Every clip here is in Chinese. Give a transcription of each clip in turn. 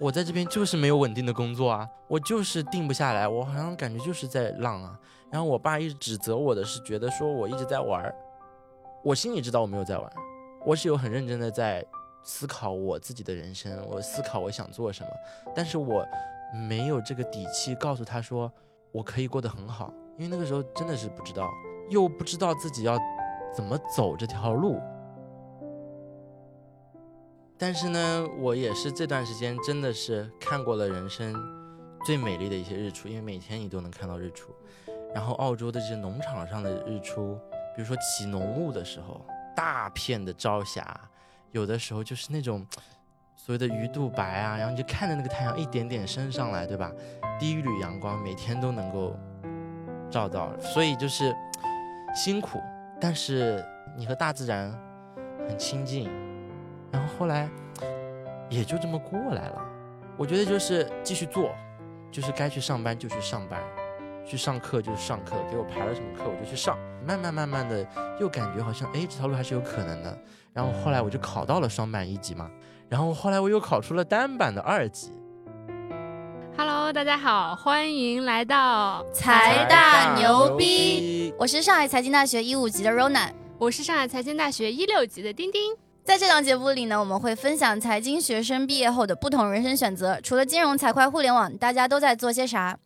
我在这边就是没有稳定的工作啊，我就是定不下来，我好像感觉就是在浪啊。然后我爸一直指责我的是，觉得说我一直在玩儿，我心里知道我没有在玩，我是有很认真的在思考我自己的人生，我思考我想做什么，但是我没有这个底气告诉他说我可以过得很好，因为那个时候真的是不知道，又不知道自己要怎么走这条路。但是呢，我也是这段时间真的是看过了人生最美丽的一些日出，因为每天你都能看到日出。然后澳洲的这些农场上的日出，比如说起浓雾的时候，大片的朝霞，有的时候就是那种所谓的鱼肚白啊，然后你就看着那个太阳一点点升上来，对吧？第一缕阳光每天都能够照到，所以就是辛苦，但是你和大自然很亲近。然后后来也就这么过来了，我觉得就是继续做，就是该去上班就去上班，去上课就是上课，给我排了什么课我就去上，慢慢慢慢的又感觉好像哎这条路还是有可能的。然后后来我就考到了双板一级嘛，然后后来我又考出了单板的二级。Hello，大家好，欢迎来到财大牛逼！逼！我是上海财经大学一五级的 Rona。我是上海财经大学一六级的丁丁。在这档节目里呢，我们会分享财经学生毕业后的不同人生选择。除了金融、财会、互联网，大家都在做些啥？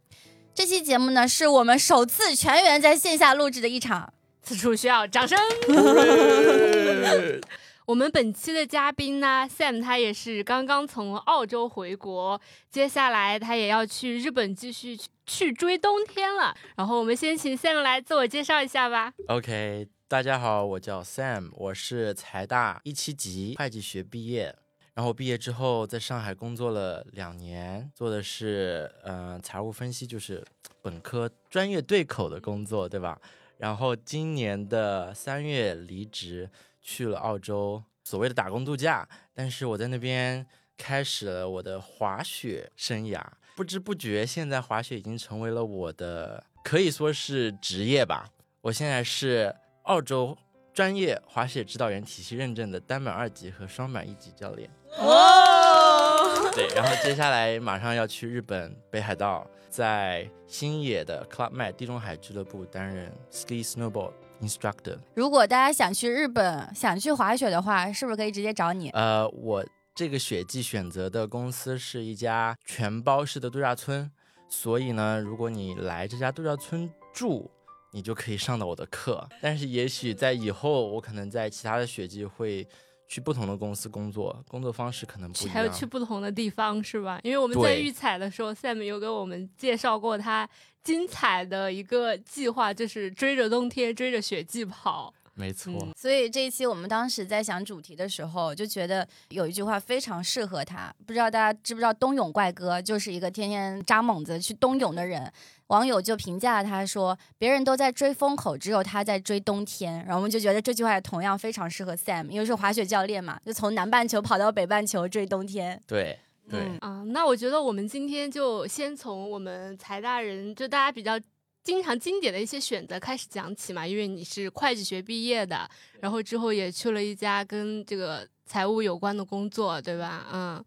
这期节目呢，是我们首次全员在线下录制的一场。此处需要掌声。我们本期的嘉宾呢，Sam 他也是刚刚从澳洲回国，接下来他也要去日本继续去去追冬天了。然后我们先请 Sam 来自我介绍一下吧。OK，大家好，我叫 Sam，我是财大一七级会计学毕业。然后毕业之后在上海工作了两年，做的是呃财务分析，就是本科专业对口的工作，对吧？然后今年的三月离职，去了澳洲，所谓的打工度假。但是我在那边开始了我的滑雪生涯，不知不觉现在滑雪已经成为了我的可以说是职业吧。我现在是澳洲专业滑雪指导员体系认证的单板二级和双板一级教练。哦，对，然后接下来马上要去日本北海道，在新野的 Club Med 地中海俱乐部担任 ski snowboard instructor。如果大家想去日本，想去滑雪的话，是不是可以直接找你？呃，我这个雪季选择的公司是一家全包式的度假村，所以呢，如果你来这家度假村住，你就可以上到我的课。但是也许在以后，我可能在其他的雪季会去不同的公司工作，工作方式可能不一样。还有去不同的地方是吧？因为我们在预采的时候，Sam 有给我们介绍过他精彩的一个计划，就是追着冬天、追着雪季跑。没错，嗯所以这一期我们当时在想主题的时候，就觉得有一句话非常适合他。不知道大家知不知道冬泳怪哥就是一个天天扎猛子去冬泳的人。网友就评价他说：“别人都在追风口，只有他在追冬天。”然后我们就觉得这句话也同样非常适合 Sam，因为是滑雪教练嘛，就从南半球跑到北半球追冬天。对对。嗯啊、那我觉得我们今天就先从我们财大人，就大家比较经常经典的一些选择开始讲起嘛。因为你是会计学毕业的，然后之后也去了一家跟这个财务有关的工作，对吧？嗯，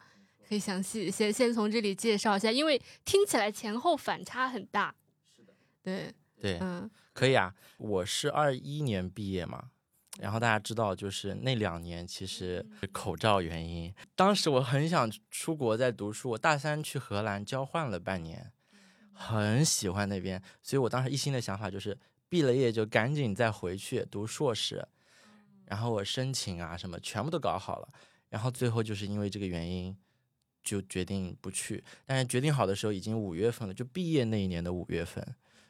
可以详细先先从这里介绍一下，因为听起来前后反差很大。是的，对，对，嗯可以啊。我是二一年毕业嘛，然后大家知道，就是那两年其实是口罩原因，当时我很想出国在读书，我大三去荷兰交换了半年，很喜欢那边，所以我当时一心的想法就是毕了业就赶紧再回去读硕士，然后我申请啊什么全部都搞好了，然后最后就是因为这个原因。就决定不去，但是决定好的时候已经五月份了，就毕业那一年的五月份，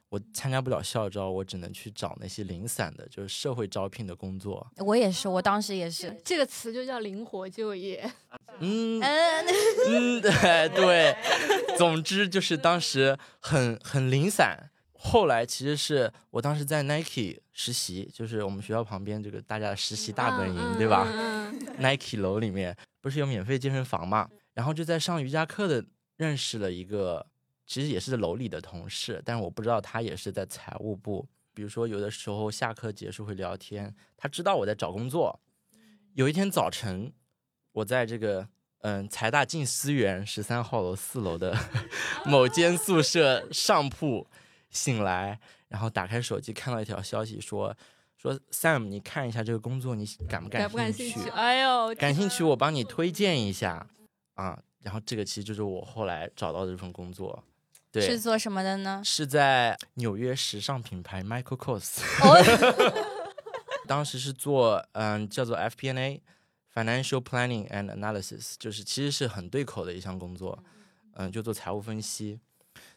我参加不了校招，我只能去找那些零散的，就是社会招聘的工作。我也是，我当时也是。这个词就叫灵活就业。嗯嗯，嗯，对对，总之就是当时很很零散。后来其实是我当时在 Nike 实习，就是我们学校旁边这个大家的实习大本营，嗯对吧？Nike 楼里面不是有免费健身房嘛，然后就在上瑜伽课的认识了一个，其实也是楼里的同事，但是我不知道他也是在财务部。比如说有的时候下课结束会聊天，他知道我在找工作。有一天早晨，我在这个嗯，财大静思园十三号楼四楼的 某间宿舍上铺醒来，然后打开手机看到一条消息说说 Sam，你看一下这个工作，你感不感不感兴兴趣？哎呦，感兴趣，我帮你推荐一下啊。然后这个其实就是我后来找到的这份工作，对，是做什么的呢？是在纽约时尚品牌 Michael Kors，哦，当时是做嗯叫做 FPNA（Financial Planning and Analysis，就是其实是很对口的一项工作，嗯，就做财务分析。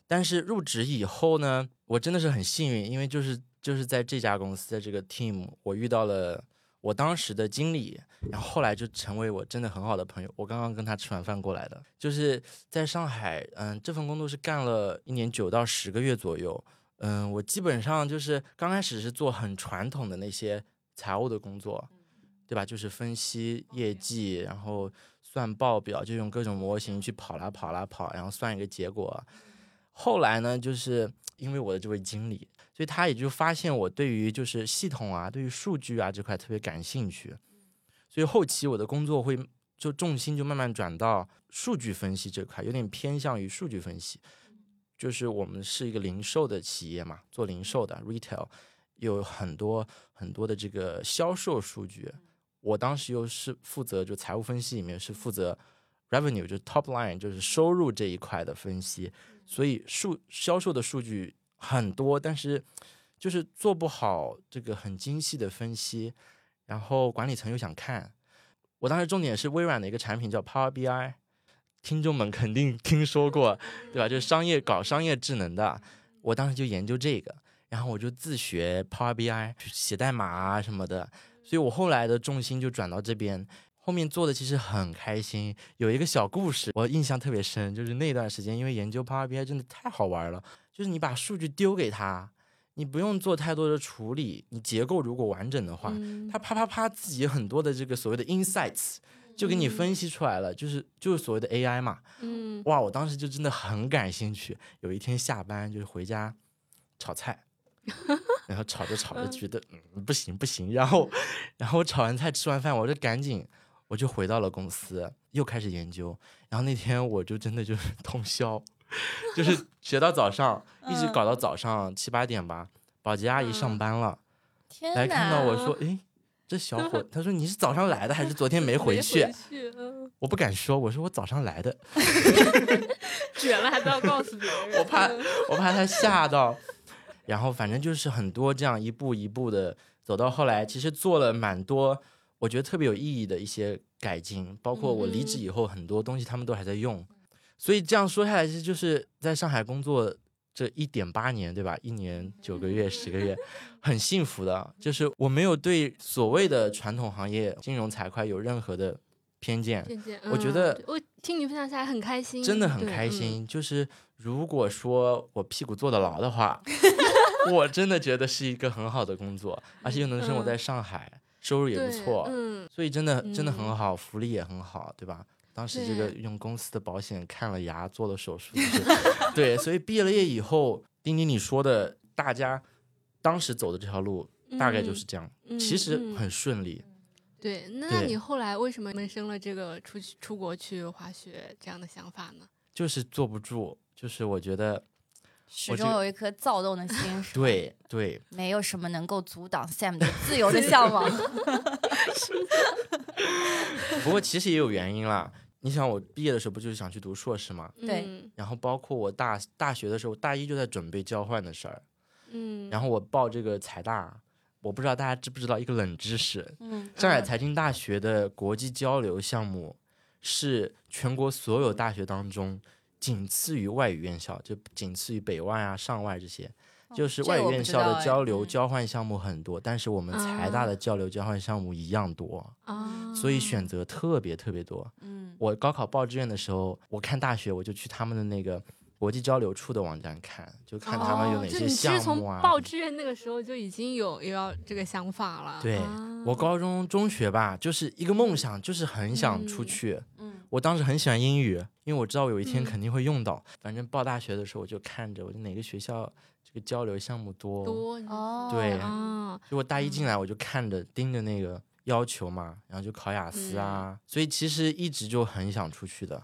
但是入职以后呢，我真的是很幸运，因为就是就是在这家公司在这个 team，我遇到了我当时的经理，然后后来就成为我真的很好的朋友。我刚刚跟他吃完饭过来的，就是在上海，嗯，这份工作是干了一年九到十个月左右。嗯，我基本上就是刚开始是做很传统的那些财务的工作，对吧？就是分析业绩，然后算报表，就用各种模型去跑啦跑啦跑，然后算一个结果。后来呢，就是因为我的这位经理，所以他也就发现我对于就是系统啊，对于数据啊这块特别感兴趣，所以后期我的工作会就重心就慢慢转到数据分析这块，有点偏向于数据分析。就是我们是一个零售的企业嘛，做零售的 retail，有很多很多的这个销售数据。我当时又是负责就财务分析里面是负责 revenue，就 top line，就是收入这一块的分析。所以数销售的数据很多，但是就是做不好这个很精细的分析，然后管理层又想看。我当时重点是微软的一个产品叫 Power BI，听众们肯定听说过，对吧？就是商业搞商业智能的，我当时就研究这个，然后我就自学 Power BI，写代码啊什么的。所以我后来的重心就转到这边，后面做的其实很开心。有一个小故事，我印象特别深，就是那段时间因为研究 Power BI 真的太好玩了，就是你把数据丢给他，你不用做太多的处理，你结构如果完整的话，嗯它啪啪啪自己很多的这个所谓的 insights 就给你分析出来了，就是就是所谓的 AI 嘛。嗯哇，我当时就真的很感兴趣。有一天下班就是回家炒菜，然后炒着炒着觉得嗯不行不行，然后然后我炒完菜吃完饭，我就赶紧我就回到了公司，又开始研究。然后那天我就真的就是 通宵，就是学到早上，一直搞到早上七八点吧。保洁阿姨上班了，天来看到我！说，诶，这小伙，他说你是早上来的还是昨天没回没去？去，嗯，我不敢说，我说我早上来的，卷了还不要告诉别人，我怕嗯我怕他吓到。然后反正就是很多这样一步一步的走到后来，其实做了蛮多我觉得特别有意义的一些改进，包括我离职以后很多东西他们都还在用。所以这样说下来，其实就是在上海工作这一点八年，对吧？一年九个月、十个月，很幸福的。就是我没有对所谓的传统行业金融财会有任何的偏见，渐渐我觉嗯得我听你分享下来很开心，真的很开心。就是如果说我屁股坐得牢的话，我真的觉得是一个很好的工作，而且又能生活在上海，收入也不错，嗯，所以真的真的很嗯好，福利也很好，对吧？当时这个用公司的保险看了牙，做了手术，对，所以毕业了业以后，丁丁你说的，大家当时走的这条路大概就是这样，嗯其实嗯很顺利。对。那你后来为什么萌生了这个出去出国去滑雪这样的想法呢？就是坐不住，就是我觉得始终有一颗躁动的心，对对，没有什么能够阻挡 Sam 的自 由的向往。不过其实也有原因啦。你想，我毕业的时候不就是想去读硕士吗？对嗯然后包括我大大学的时候，大一就在准备交换的事儿。嗯，然后我报这个财大，我不知道大家知不知道一个冷知识：嗯，上海财经大学的国际交流项目是全国所有大学当中仅次于外语院校，就仅次于北外啊、上外这些。就是外院校的交流嗯交换项目很多，但是我们财大啊的交流交换项目一样多，啊，所以选择特别特别多。嗯，我高考报志愿的时候，我看大学我就去他们的那个国际交流处的网站看，就看他们有哦哪些项目啊。报志愿那个时候就已经有有要这个想法了。对啊我高中、中学吧，就是一个梦想，就是很想出嗯去。嗯我当时很喜欢英语，因为我知道我有一天嗯肯定会用到。反正报大学的时候，我就看着我就哪个学校这个交流项目多。多哦，对啊，就我大一进来，我就看着盯着那个要求嘛，然后就考雅思啊，所以其实一直就很想出去的。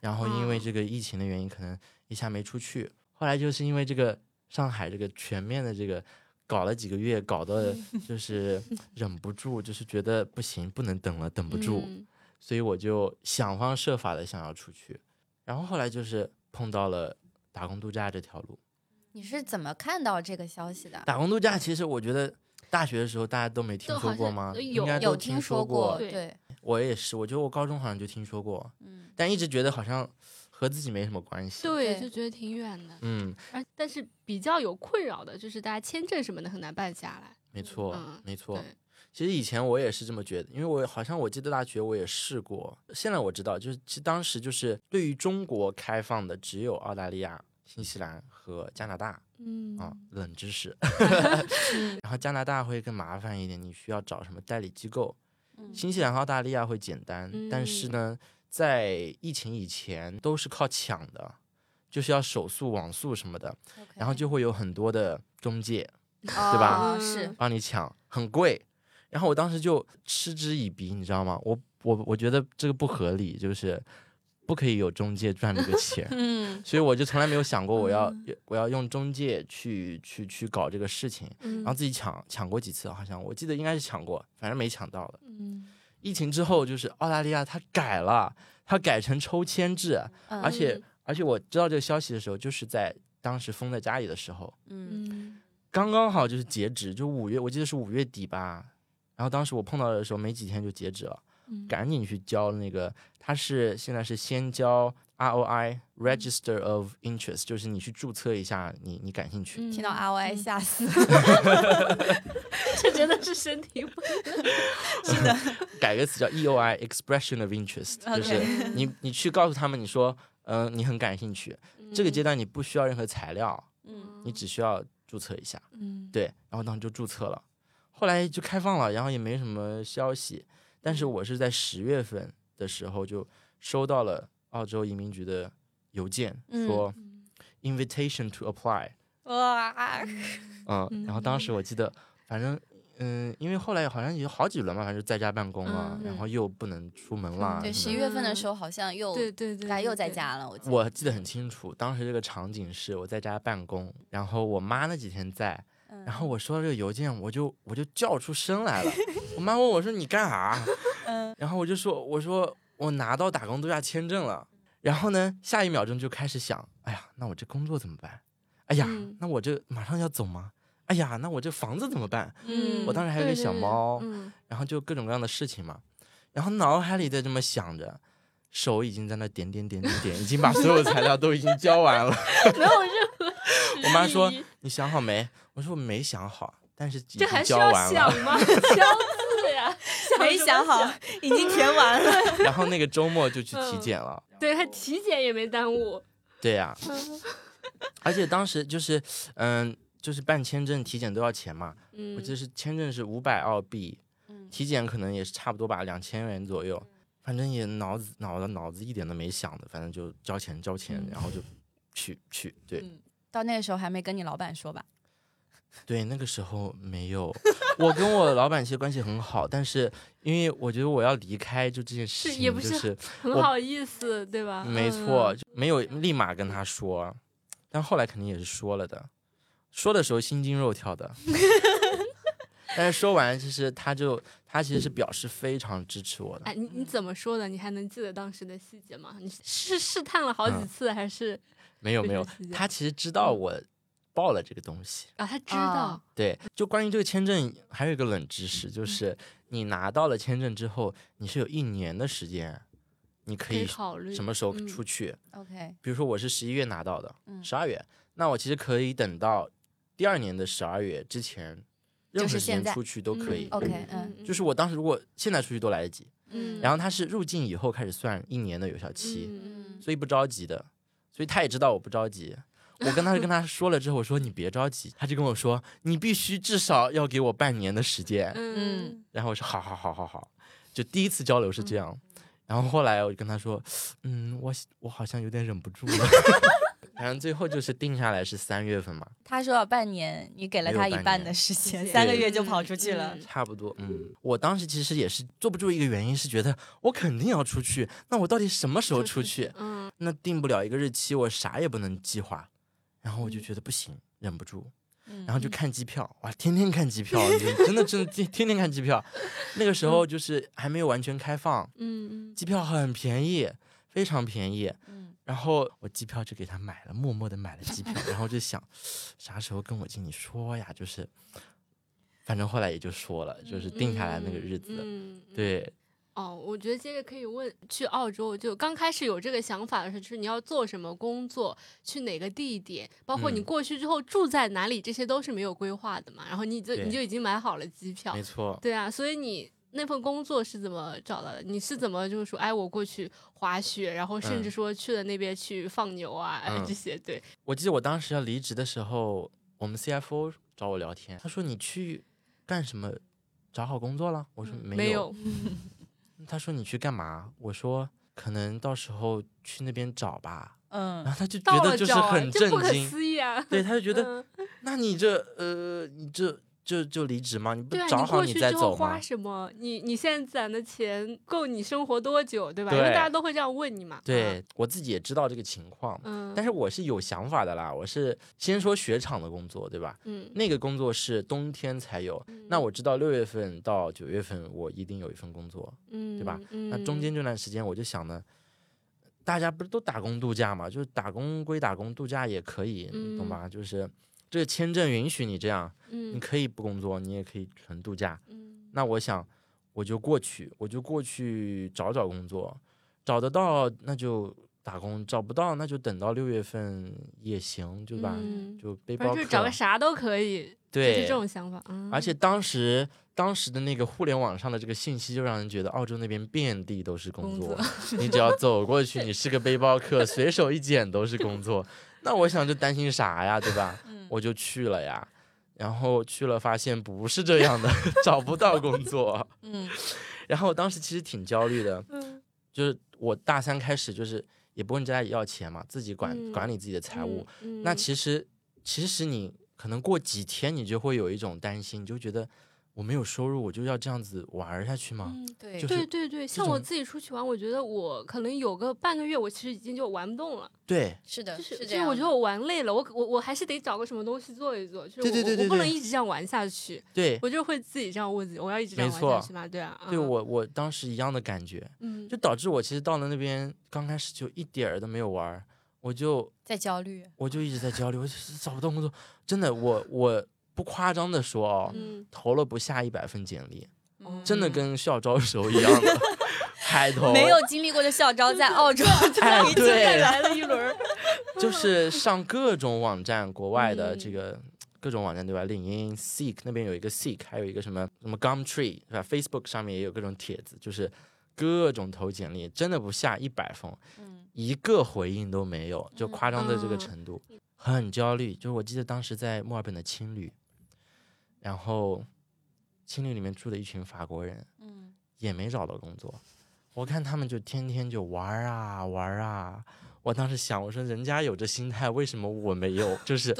然后因为哦这个疫情的原因，可能一下没出去。后来就是因为这个上海这个全面的这个搞了几个月，搞得就是忍不住，就是觉得不行，不能等了，等不住，嗯所以我就想方设法的想要出去。然后后来就是碰到了打工度假这条路。你是怎么看到这个消息的？打工度假其实我觉得大学的时候大家都没听说过吗？有应该有都听说过。对对，我也是，我觉得我高中好像就听说过，嗯，但一直觉得好像和自己没什么关系。对，就觉得挺远的。嗯，而但是比较有困扰的就是大家签证什么的很难办下来。没错，嗯没错。其实以前我也是这么觉得，因为我好像我记得大学我也试过。现在我知道，就是其实当时就是对于中国开放的只有澳大利亚、新西兰和加拿大嗯啊，冷知识。嗯然后加拿大会更麻烦一点，你需要找什么代理机构。嗯新西兰和澳大利亚会简单，但是嗯呢，在疫情以前都是靠抢的，就是要手速、网速什么的，然后就会有很多的中介对吧嗯是，帮你抢，很贵。然后我当时就嗤之以鼻，你知道吗？我我我觉得这个不合理，就是不可以有中介赚这个钱。嗯。所以我就从来没有想过我要、我要用中介去去去搞这个事情，嗯。然后自己抢抢过几次，好像我记得应该是抢过，反正没抢到了。嗯。疫情之后，就是澳大利亚它改了，它改成抽签制，嗯而且而且我知道这个消息的时候，就是在当时封在家里的时候，嗯嗯。刚刚好就是截止，就五月，我记得是五月底吧。然后当时我碰到的时候，没几天就截止了，嗯赶紧去交那个，它是现在是先交 ROI Register of Interest，就是你去注册一下你你感兴趣。听到 R O I 吓死，这真的是身体不 改个词叫 EOI Expression of Interest，就是你你去告诉他们，你说嗯、你很感兴趣，这个阶段你不需要任何材料，嗯。你只需要注册一下，嗯。对，然后当时就注册了，后来就开放了，然后也没什么消息，但是我是在十月份的时候就收到了澳洲移民局的邮件，嗯说 invitation to apply，哇，嗯，然后当时我记得，反正。嗯，因为后来好像有好几轮嘛，反正在家办公了，嗯然后又不能出门啦。对，十一月份的时候好像又对对对，该又在。家了，我记得。我记得很清楚，当时这个场景是我在家办公，然后我妈那几天在，嗯然后我收到这个邮件，我就我就叫出声来了。我妈问我说：“你干啥？” 嗯然后我就说：“我说我拿到打工度假签证了。”然后呢，下一秒钟就开始想：“哎呀，那我这工作怎么办？哎呀，嗯那我这马上要走吗？哎呀，那我这房子怎么办？嗯，我当时还有个对对小猫嗯然后就各种各样的事情嘛。然后脑海里在这么想着，手已经在那点点点点点，已经把所有材料都已经交完了。没有任何 我妈说你想好没？我说我没想好，但是已经这还需要交完了。想吗？敲字呀，没想好，已经填完了。然后那个周末就去体嗯检了。对他体检也没耽误。对呀、而且当时就是嗯，就是办签证、体检都要钱嘛。嗯，我记得是签证是五百澳币，嗯体检可能也是差不多吧，两千元左右。反正也脑子脑子脑子一点都没想的，反正就交钱交钱，嗯然后就去去。对嗯到那个时候还没跟你老板说吧？对，那个时候没有。我跟我老板其实关系很好，但是因为我觉得我要离开，就这件事情，是也不就是很好意思，对吧？没错，就没有立马跟他说，但后来肯定也是说了的。说的时候心惊肉跳的，但是说完，其实他就他其实是表示非常支持我的。哎，你你怎么说的？你还能记得当时的细节吗？你是试探了好几嗯次，还是没有没有他其实知道我报了这个东西。啊？他知道啊，对，就关于这个签证，还有一个冷知识，就是你拿到了签证之后，你是有一年的时间，你可可以以考虑什么时候嗯出去。OK，比如说我是十一月拿到的，嗯十二月，那我其实可以等到第二年的十二月之前，任何时间出去都可以。OK，嗯就是我当时如果现在出去都来得及，嗯然后他是入境以后开始算一年的有效期，嗯所以不着急的，所以他也知道我不着急。我跟他跟他说了之后，我说你别着急，他就跟我说你必须至少要给我半年的时间。嗯然后我说好好好好好，就第一次交流是这样。然后后来我就跟他说，嗯，我我好像有点忍不住了。反正最后就是定下来是三月份嘛，他说要半年，你给了他一半的时间，三个月就跑出去了。差不多。嗯，我当时其实也是坐不住一个原因，是觉得我肯定要出去，那我到底什么时候出去？嗯，那定不了一个日期，我啥也不能计划，然后我就觉得不行，忍不住。然后就看机票，哇，天天看机票，真的真的天天天看机票。那个时候就是还没有完全开放，嗯机票很便宜，非常便宜。嗯，然后我机票就给他买了，默默的买了机票，然后就想啥时候跟我经理说呀？就是，反正后来也就说了，就是定下来那个日子，嗯，对。哦，我觉得接着可以问，去澳洲就刚开始有这个想法的时候，就是你要做什么工作，去哪个地点，包括你过去之后住在哪里，这些都是没有规划的嘛。然后你就你就已经买好了机票，没错。对啊，所以你那份工作是怎么找到的？你是怎么就是说，哎，我过去滑雪，然后甚至说去了那边去放牛啊，哎，这些。对，我记得我当时要离职的时候，我们 CFO 找我聊天，他说你去干什么？找好工作了？我说没有。他说你去干嘛？我说可能到时候去那边找吧。嗯，然后他就觉得就是很震惊。对，他就觉得，那你这呃，你这。就就离职吗？你不找好你再走吗？花什么？你你现在攒的钱够你生活多久，对吧？因为大家都会这样问你嘛。对我自己也知道这个情况，嗯，但是我是有想法的啦。我是先说雪场的工作，对吧？嗯，那个工作是冬天才有。那我知道六月份到九月份我一定有一份工作，嗯，对吧？那中间这段时间我就想呢，大家不是都打工度假嘛？就是打工归打工，度假也可以，懂吧？就是。这个签证允许你这样，嗯，你可以不工作，你也可以纯度假，嗯，那我想我就过去，我就过去找找工作，找得到那就打工，找不到那就等到六月份也行，对吧？就背包客，找个啥都可以，对，是这种想法。而且当时当时的那个互联网上的这个信息，就让人觉得澳洲那边遍地都是工作，你只要走过去，你是个背包客，随手一捡都是工作。那我想就担心啥呀，对吧？我就去了呀，然后去了发现不是这样的，找不到工作。嗯，然后我当时其实挺焦虑的，嗯，就是我大三开始就是也不问家里要钱嘛，自己管管理自己的财务。那其实其实你可能过几天你就会有一种担心，你就觉得。我没有收入，我就要这样子玩下去吗？对，对对对，像我自己出去玩，我觉得我可能有个半个月，我其实已经就玩不动了。对，是的，就是就是我觉得我玩累了，我我我还是得找个什么东西做一做，就是对对对对，我不能一直这样玩下去。对，我就会自己这样问自己，我要一直这样玩下去吗？对啊，对我我当时一样的感觉，嗯，就导致我其实到了那边刚开始就一点儿都没有玩，我就在焦虑，我就一直在焦虑，我就是找不到工作，真的，我我。不夸张的说哦，投了不下一百份简历，真的跟校招时候一样的 海投。没有经历过的校招在 澳洲已经来了一轮，就是上各种网站，国外的这个各种网站对吧？领英、Seek 那边有一个 Seek，还有一个什么什么 Gumtree 是吧？Facebook 上面也有各种帖子，就是各种投简历，真的不下一百封，一个回应都没有，就夸张的这个程度，很焦虑。就是我记得当时在墨尔本的青旅。然后，青旅里面住的一群法国人，嗯，也没找到工作。我看他们就天天就玩啊玩啊。我当时想，我说人家有这心态，为什么我没有？就是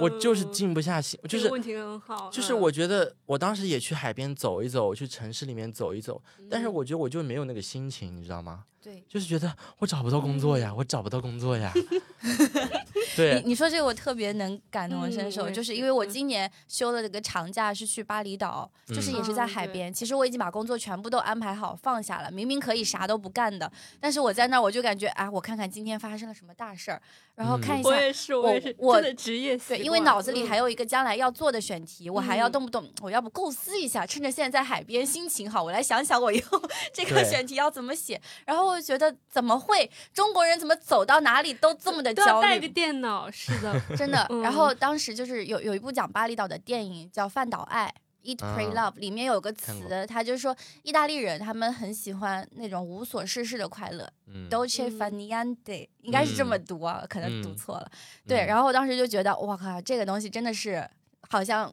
我就是静不下心，就是问题很好。就是我觉得我当时也去海边走一走，去城市里面走一走，但是我觉得我就没有那个心情，你知道吗？对，就是觉得我找不到工作呀，我找不到工作呀。对，你你说这个我特别能感同身受，就是因为我今年休了这个长假是去巴厘岛，就是也是在海边。其实我已经把工作全部都安排好放下了，明明可以啥都不干的，但是我在那儿我就感觉啊，我看看今天发生了什么大事儿，然后看一下我也是我也是我的职业对，因为脑子里还有一个将来要做的选题，我还要动不动我要不构思一下，趁着现在在海边心情好，我来想想我以后这个选题要怎么写。然后我觉得怎么会中国人怎么走到哪里都这么的焦虑？带个电脑。是的，真的。然后当时就是有有一部讲巴厘岛的电影叫《饭岛爱》，Eat Pray Love，里面有个词，他就说意大利人他们很喜欢那种无所事事的快乐，Dolce f a n i a n t e 应该是这么读啊，可能读错了。对，然后我当时就觉得，哇靠，这个东西真的是好像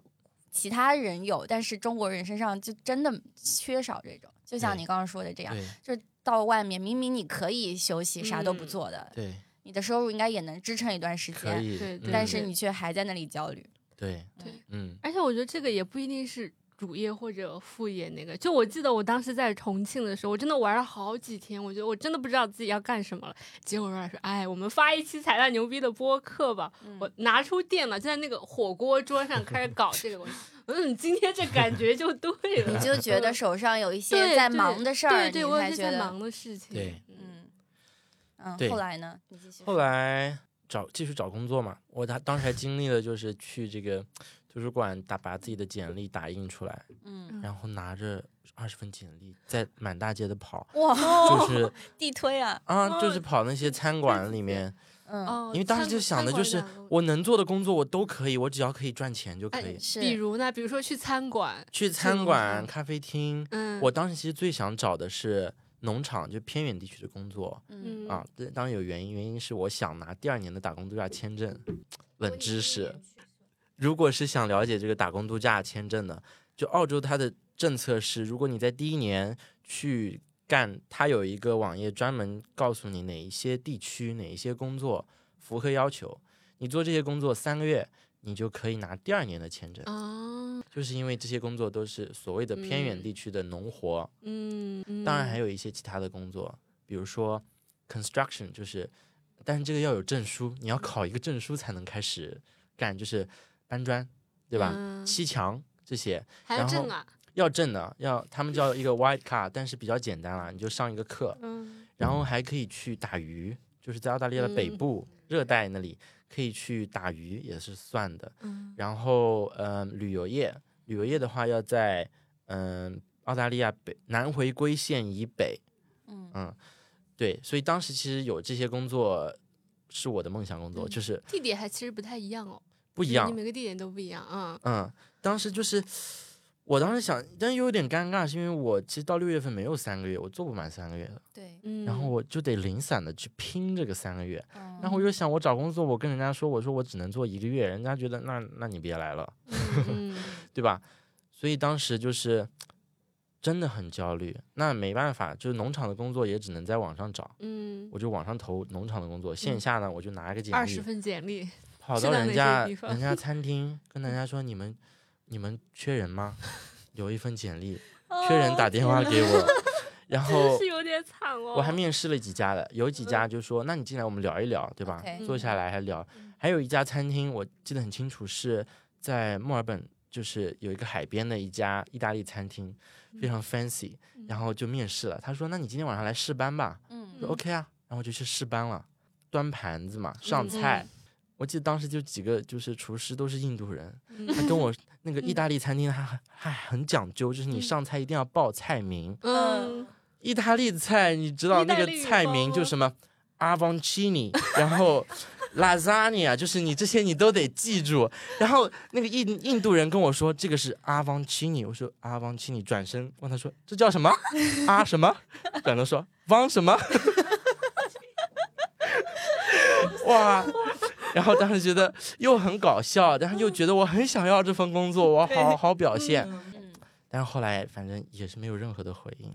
其他人有，但是中国人身上就真的缺少这种。就像你刚刚说的这样，就到外面明明你可以休息，啥都不做的。对。你的收入应该也能支撑一段时间，以，对对但是你却还在那里焦虑。对，对嗯，而且我觉得这个也不一定是主业或者副业那个。就我记得我当时在重庆的时候，我真的玩了好几天，我觉得我真的不知道自己要干什么了。结果老师说：“哎，我们发一期彩蛋牛逼的播客吧。嗯我拿出电脑，就在那个火锅桌上开始搞这个东西。嗯，今天这感觉就对了，你就觉得手上有一些对在忙的事儿，对对，你我有才觉得些在忙的事情。对嗯，后来呢？你继续。后来找继续找工作嘛，我当当时还经历了就是去这个图书馆打把自己的简历打印出来，嗯，然后拿着二十份简历在满大街的跑，哇，就 是地推啊，啊，就是跑那些餐馆里面，嗯，哦，因为当时就想的就是我能做的工作我都可以，我只要可以赚钱就可以。是比如呢，比如说去餐馆，去餐馆、嗯咖啡厅，嗯，我当时其实最想找的是农场，就偏远地区的工作嗯嗯啊。这当然有原因，原因是我想拿第二年的打工度假签证。冷知识，如果是想了解这个打工度假签证的，就澳洲它的政策是，如果你在第一年去干，它有一个网页专门告诉你哪一些地区、哪一些工作符合要求，你做这些工作三个月，你就可以拿第二年的签证。啊，就是因为这些工作都是所谓的偏远嗯地区的农活，嗯，当然还。有有一些其他的工作，比如说 construction，就是，但是这个要有证书，你要考一个证书才能开始干，就是搬砖，对吧？嗯？砌墙这些。还要然后证啊，要证的，要他们叫一个 white card，但是比较简单啦，你就上一个课，嗯。然后还可以去打鱼，就是在澳大利亚的北嗯部、热带那里可以去打鱼，也是算的。嗯。然后，嗯、旅游业，旅游业的话要在嗯、澳大利亚北南回归线以北，嗯。嗯，对，所以当时其实有这些工作是我的梦想工作，嗯就是地点还其实不太一样哦，不一样你，每个地点都不一样，嗯。嗯，当时就是我当时想，但又有点尴尬，是因为我其实到六月份没有三个月，我做不满三个月的，对，嗯，然后我就得零散的去拼这个三个月，嗯然后我就想，我找工作，我跟人家说，我说我只能做一个月，人家觉得那那你别来了。嗯 对吧？所以当时就是真的很焦虑。那没办法，就是农场的工作也只能在网上找，嗯，我就网上投农场的工作。线下呢，我就拿一个简二十历，份简历，跑到人家人家 餐厅，跟人家说你们你们缺人吗？有一份简历，缺人打电话给我。然 后是有点惨哦。我还面试了几家的，有几家就说，那你进来我们聊一聊，对吧坐下来还聊。还有一家餐厅，我记得很清楚，是在墨尔本，就是有一个海边的一家意大利餐厅，非常 fancy。然后就面试了，他说，那你今天晚上来试班吧。嗯说 OK 啊，然后就去试班了，端盘子嘛，上菜。我记得当时就几个就是厨师都是印度人，嗯他跟我 那个意大利餐厅还还还很讲究，就是你嗯上菜一定要报菜名。嗯意大利菜，你知道那个菜名吗就什么阿方奇尼，然后 lasagna，就是你这些你都得记住。然后那个印印度人跟我说这个是阿方奇尼，我说阿方奇尼，转身问他说这叫什么？啊什么？转头说方什么？哇！然后当时觉得又很搞笑，但是又觉得我很想要这份工作，我要好好表现。嗯但是后来反正也是没有任何的回应。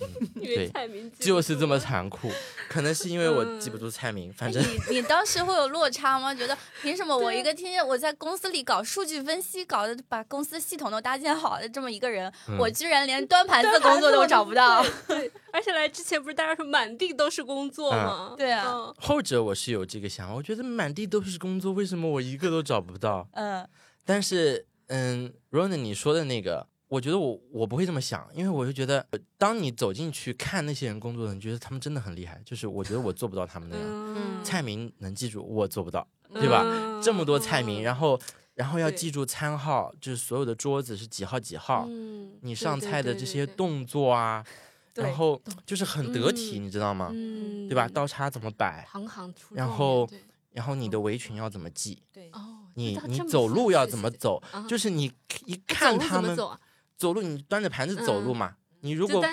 嗯，因为对，菜名就是这么残酷，可能是因为我记不住菜名，反正你你当时会有落差吗？觉得 凭什么我一个天天我在公司里搞数据分析，搞的把公司系统都搭建好的这么一个人，嗯我居然连端盘子的工作都找不到。对，而且来之前不是大家说满地都是工作吗？对啊嗯后者我是有这个想法，我觉得满地都是工作，为什么我一个都找不到？嗯但是，嗯，Ronan 你说的那个，我觉得我我不会这么想，因为我就觉得，当你走进去看那些人工作的，你觉得他们真的很厉害，就是我觉得我做不到他们那样，嗯菜名能记住，我做不到，对吧？这么多菜名，然后然后要记住餐号，就是所有的桌子是几号几号，嗯你上菜的这些，对对对对动作啊，对然后就是很得体，嗯你知道吗？嗯，对吧？刀叉怎么摆，行行出然后然后你的围裙要怎么系，对，哦，你你走路要怎么走，啊就是你一看他们怎么走啊？走路，你端着盘子走路嗯嘛。你如果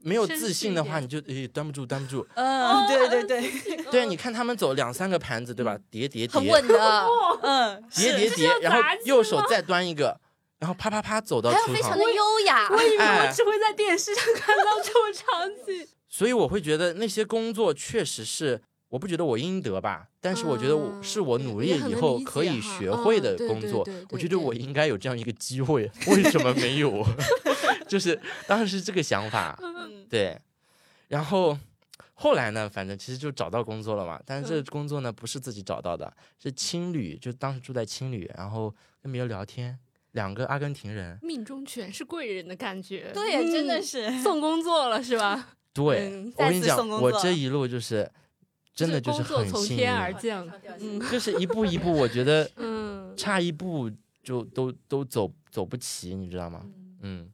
没有自信的话，你就诶端不住，端不住。嗯，对对对，对啊，你看他们走两三个盘子，对吧？叠叠叠，很稳的，嗯，叠叠叠，然后右手再端一个，然后啪啪啪走到厨房非常的。优雅。我以为哎我只会在电视上看到这种场景。所以我会觉得那些工作确实是我不觉得我应得吧，但是我觉得我嗯是我努力以后可以学会的工作我觉得我应该有这样一个机会，为什么没有？就是当时是这个想法，嗯对，然后后来呢，反正其实就找到工作了嘛，但是这工作呢不是自己找到的，是青旅，就当时住在青旅，然后跟别人聊天，两个阿根廷人，命中全是贵人的感觉。对呀，真的嗯是送工作了是吧？对、嗯我跟你讲我这一路就是真的就是很幸从天而运，降。嗯就是一步一步，我觉得 嗯，差一步就都都走走不齐，你知道吗？嗯，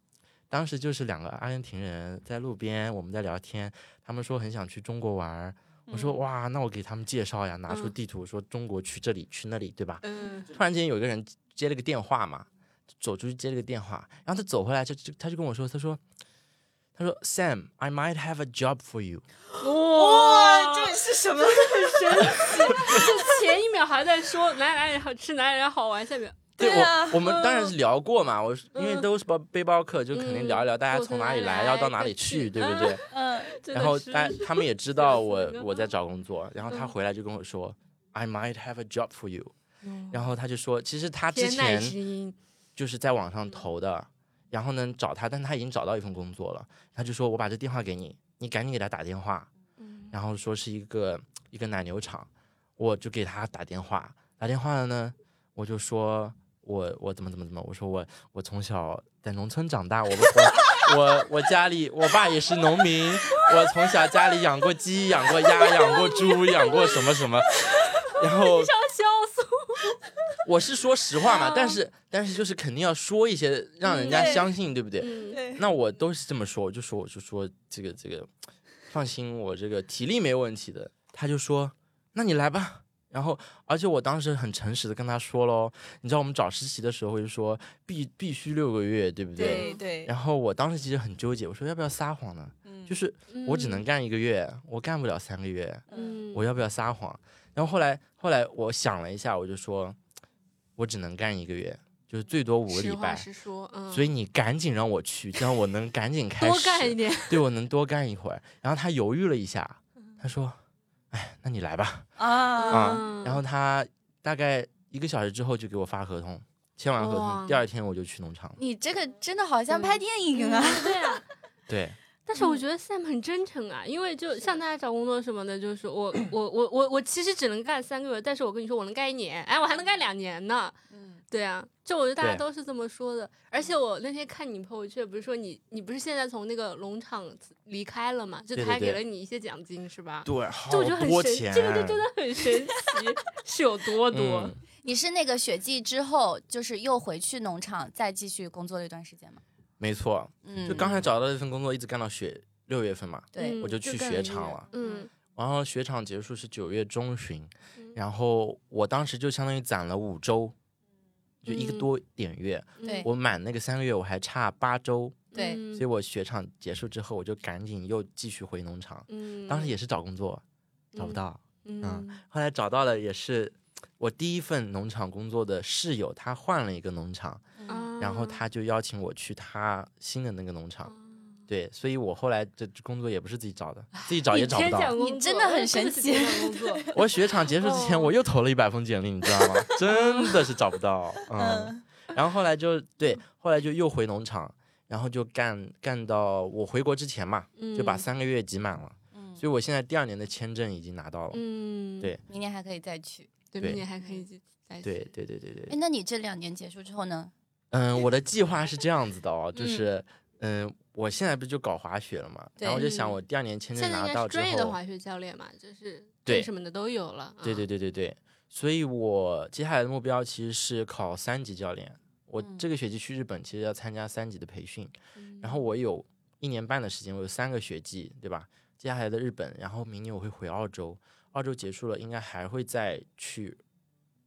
当时就是两个阿根廷人在路边，我们在聊天，他们说很想去中国玩，我说哇，那我给他们介绍呀，拿出嗯地图说中国去这里去那里，对吧？嗯突然间有一个人接了个电话嘛，走出去接了个电话，然后他走回来就就他就跟我说，他说他说 Sam，I might have a job for you。哇，这是什么？很神奇。就 前一秒还在说哪里哪里好吃，哪里哪里好玩，下面。对我，我们当然是聊过嘛，我因为嗯都是包背包客，就肯定聊一聊大家从从哪里来，要到哪里去，对不对？嗯，然后大他们也知道我 我在找工作，然后他嗯。回来就跟我说，I might have a job for you。然后后他就说，其实他之前，就是在网上投的，然后呢找他，但他已经找到一份工作了，他就说我把这电话给你，你赶紧给他打电话，嗯。然后说是一个一个奶牛场，我就给他打电话，打电话了呢，我就说我我怎么怎么怎么，我说我我从小在农村长大，我我我我家里我爸也是农民，我从小家里养过鸡，养过鸭，养过猪，养过什么什么，然后我是说实话嘛，但是但是就是肯定要说一些让人家相信，对不。对？嗯，对，那我都是这么说，我就说我就说这个这个，放心，我这个体力没问题的。他就说，那你来吧。然后，而且我当时很诚实的跟他说喽，你知道我们找实习的时候就说必必须六个月，对不对？对对，然后我当时其实很纠结，我说要不要撒谎呢？嗯就是我只能干一个月，我干不了三个月，嗯，我要不要撒谎？然后后来后来我想了一下，我就说，我只能干一个月，就是最多五个礼拜。实说，嗯，所以你赶紧让我去，这样我能赶紧开始，多干一点，对我能多干一会儿。然后他犹豫了一下，嗯他说：“哎，那你来吧。”啊，啊，嗯然后他大概一个小时之后就给我发合同，签完合同，第二天我就去农场了。你这个真的好像拍电影啊！嗯对啊。对，但是我觉得 Sam 很真诚啊，因为就像大家找工作什么的，就是我我我我我其实只能干三个月，但是我跟你说我能干一年，哎，我还能干两年呢。嗯，对啊，就我觉得大家都是这么说的。而且我那天看你朋友圈，不是说你你不是现在从那个农场离开了嘛？就他还给了你一些奖金是吧？对，好就我觉得很神，多钱，这个就真的很神奇，是有多多？嗯你是那个雪季之后，就是又回去农场再继续工作了一段时间吗？没错，嗯，就刚才找到这份工作，一直干到雪六月份嘛。对，嗯我就去雪场了嗯然后雪场结束是九月中旬，嗯。然后我当时就相当于攒了五周，就一个嗯。多点月。对。我满那个三个月，我还差八周，对。嗯。所以我雪场结束之后，我就赶紧又继续回农场。嗯。当时也是找工作，找不嗯到，嗯后来找到了，也是我第一份农场工作的室友，他换了一个农场，嗯然后啊他就邀请我去他新的那个农场。哦对，所以我后来这工作也不是自己找的，自己找也找不到。你真的很神奇 我雪场结束之前，哦我又投了一百封简历，你知道吗？真的是找不到。嗯，嗯然后后来就对，后来就又回农场，然后就干干到我回国之前嘛，就把嗯三个月挤满了。嗯，所以我现在第二年的签证已经拿到了。嗯，对明年还可以再去。对，对明年还可以再对对对对对哎，。那你这两年结束之后呢？嗯，我的计划是这样子的哦，就是嗯，我现在不是就搞滑雪了嘛，然后我就想嗯我第二年签证拿到之后，专业的滑雪教练嘛，就是对什么的都有了。对对啊，对对对，所以我接下来的目标其实是考三级教练。我嗯这个学期去日本，其实要参加三级的培训，嗯然后我有一年半的时间，我有三个学季，对吧？接下来的日本，然后明年我会回澳洲，澳洲结束了，应该还会再去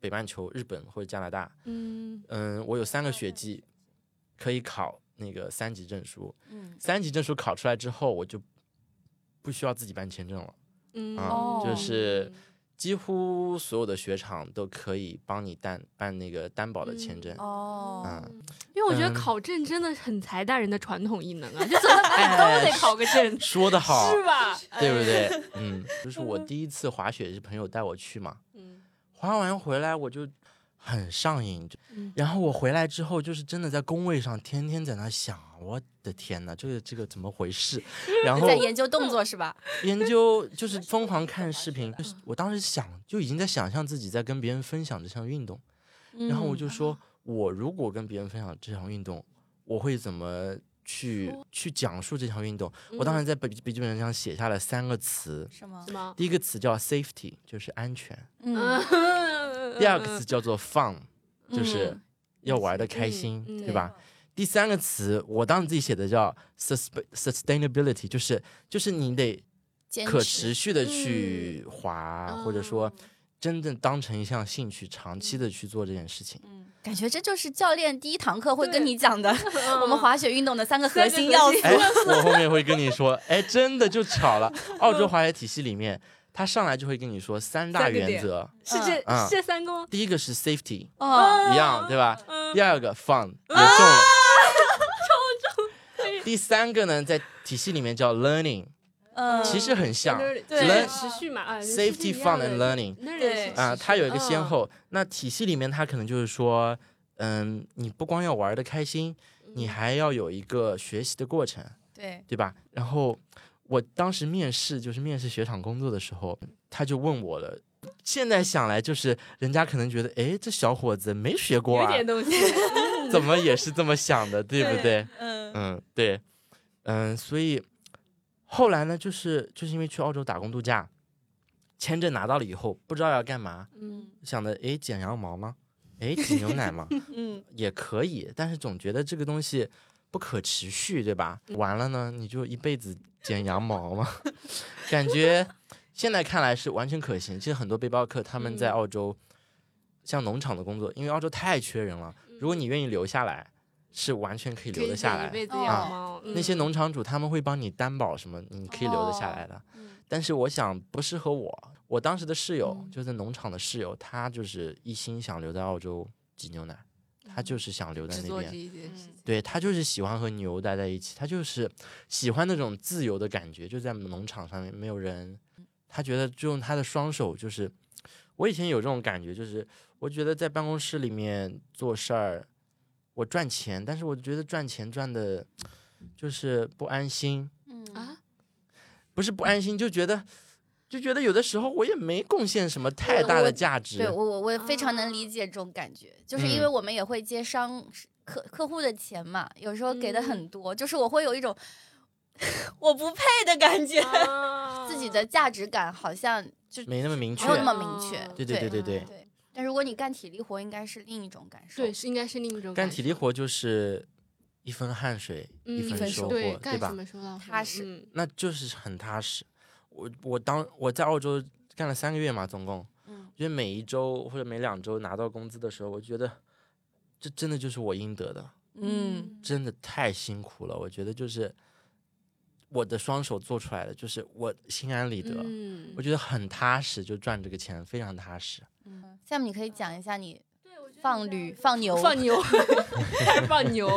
北半球日本或者加拿大。嗯嗯，我有三个学季可以考那个三级证书，嗯，三级证书考出来之后，我就不需要自己办签证了。嗯啊哦就是几乎所有的雪场都可以帮你担办那个担保的签证。哦，嗯，因为我觉得嗯考证真的很财大人的传统异能啊，就怎么都得考个证，说得好，是吧？对不哎？对？嗯，就是我第一次滑雪是朋友带我去嘛，嗯滑完回来我就很上瘾，嗯然后我回来之后就是真的在工位上天天在那想，我的天呐，这个这个怎么回事？然后在研究动作是吧？研究就是疯狂看视频，就是我当时想就已经在想象自己在跟别人分享这项运动，然后我嗯就说，我如果跟别人分享这项运动，我会怎么去去讲述这项运动？我当时在笔笔记本上写下了三个词，什么？第一个词叫 safety，就是安全；嗯，嗯第二个词叫做 fun，就是嗯要玩的开心，嗯嗯对吧？第三个词，我当时自己写的叫 sus sustainability，就是就是你得可持持续的去滑，或者说哦真正当成一项兴趣，长期的去做这件事情。嗯，感觉这就是教练第一堂课会跟你讲的，嗯 我们滑雪运动的三个核心心要素。哎，我后面会跟你说，哎，真的就巧了，澳洲滑雪体系里面，他上来就会跟你说三大原则，是这嗯是这三个吗？第一个是 safety，哦，一样对吧？嗯第二个 fun 也中了，第三个呢，在体系里面叫 learning，嗯，其实很像对 learn 持续嘛啊 safety fun and learning 对啊，它有一个先嗯后。那体系里面它可能就是说，嗯，你不光要玩的开心，你还要有一个学习的过程。对，对吧？然后我当时面试就是面试雪场工作的时候，他就问我了。现在想来，就是人家可能觉得，哎，这小伙子没学过啊，有点东西，怎么也是这么想的，对不对？嗯嗯，对，嗯，所以后来呢，就是就是因为去澳洲打工度假，签证拿到了以后，不知道要干嘛，嗯想的，哎，剪羊毛吗？哎，挤牛奶吗？嗯，也可以，但是总觉得这个东西不可持续，对吧？完了呢，你就一辈子剪羊毛吗，感觉现在看来是完全可行。其实很多背包客他们在嗯澳洲，像农场的工作，因为澳洲太缺人了，如果你愿意留下来，是完全可以留得下来。剪一辈子哦羊毛，那些嗯农场主他们会帮你担保什么，你可以留得下来的。嗯但是我想不适合我。我当时的室友、嗯就在农场的室友，他就是一心想留在澳洲挤牛奶，他就是想留在那边。对他就是喜欢和牛待在一起，他就是喜欢那种自由的感觉，就在农场上面没有人，他觉得就用他的双手，就是我以前有这种感觉，就是我觉得在办公室里面做事儿，我赚钱，但是我觉得赚钱赚的，就是不安心，嗯。啊，不是不安心，就觉得就觉得有的时候我也没贡献什么太大的价值，对我我我非常啊能理解这种感觉，就是因为嗯。我们也会接商客客户的钱嘛，有时候给的嗯。很多，就是我会有一种 我不配的感觉，啊。自己的价值感好像就没那么明确没有，那么明确。对对对对。对。但如果你干体力活，应该是另一种感受。对，是应该是另一种干感受体力活就是一分汗水嗯一分收获，对，对吧踏实嗯那就是很踏实。我我当我在澳洲干了三个月嘛，总共，嗯觉得每一周或者每两周拿到工资的时候，我觉得这真的就是我应得的，嗯，真的太辛苦了。我觉得就是我的双手做出来的，就是我心安理得，嗯。我觉得很踏实，就赚这个钱非常踏实。嗯，下面你可以讲一下你放驴、放牛、放牛，放牛，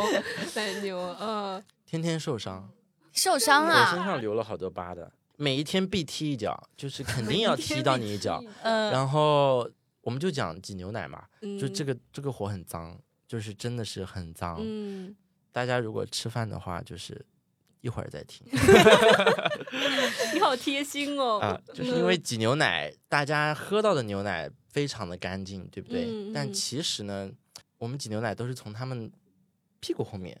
放牛，嗯，天天受伤，受伤我身啊，上留了好多疤的，每一天必踢一脚，就是肯定要踢到你一脚。嗯，然后我们就讲挤牛奶嘛，嗯就这，个这个活很脏，就是真的是很脏。嗯，大家如果吃饭的话，就是一会儿再听 你好贴心哦，啊，就是因为挤牛奶，大家喝到的牛奶非常的干净，对不对？但其实呢，我们挤牛奶都是从他们屁股后面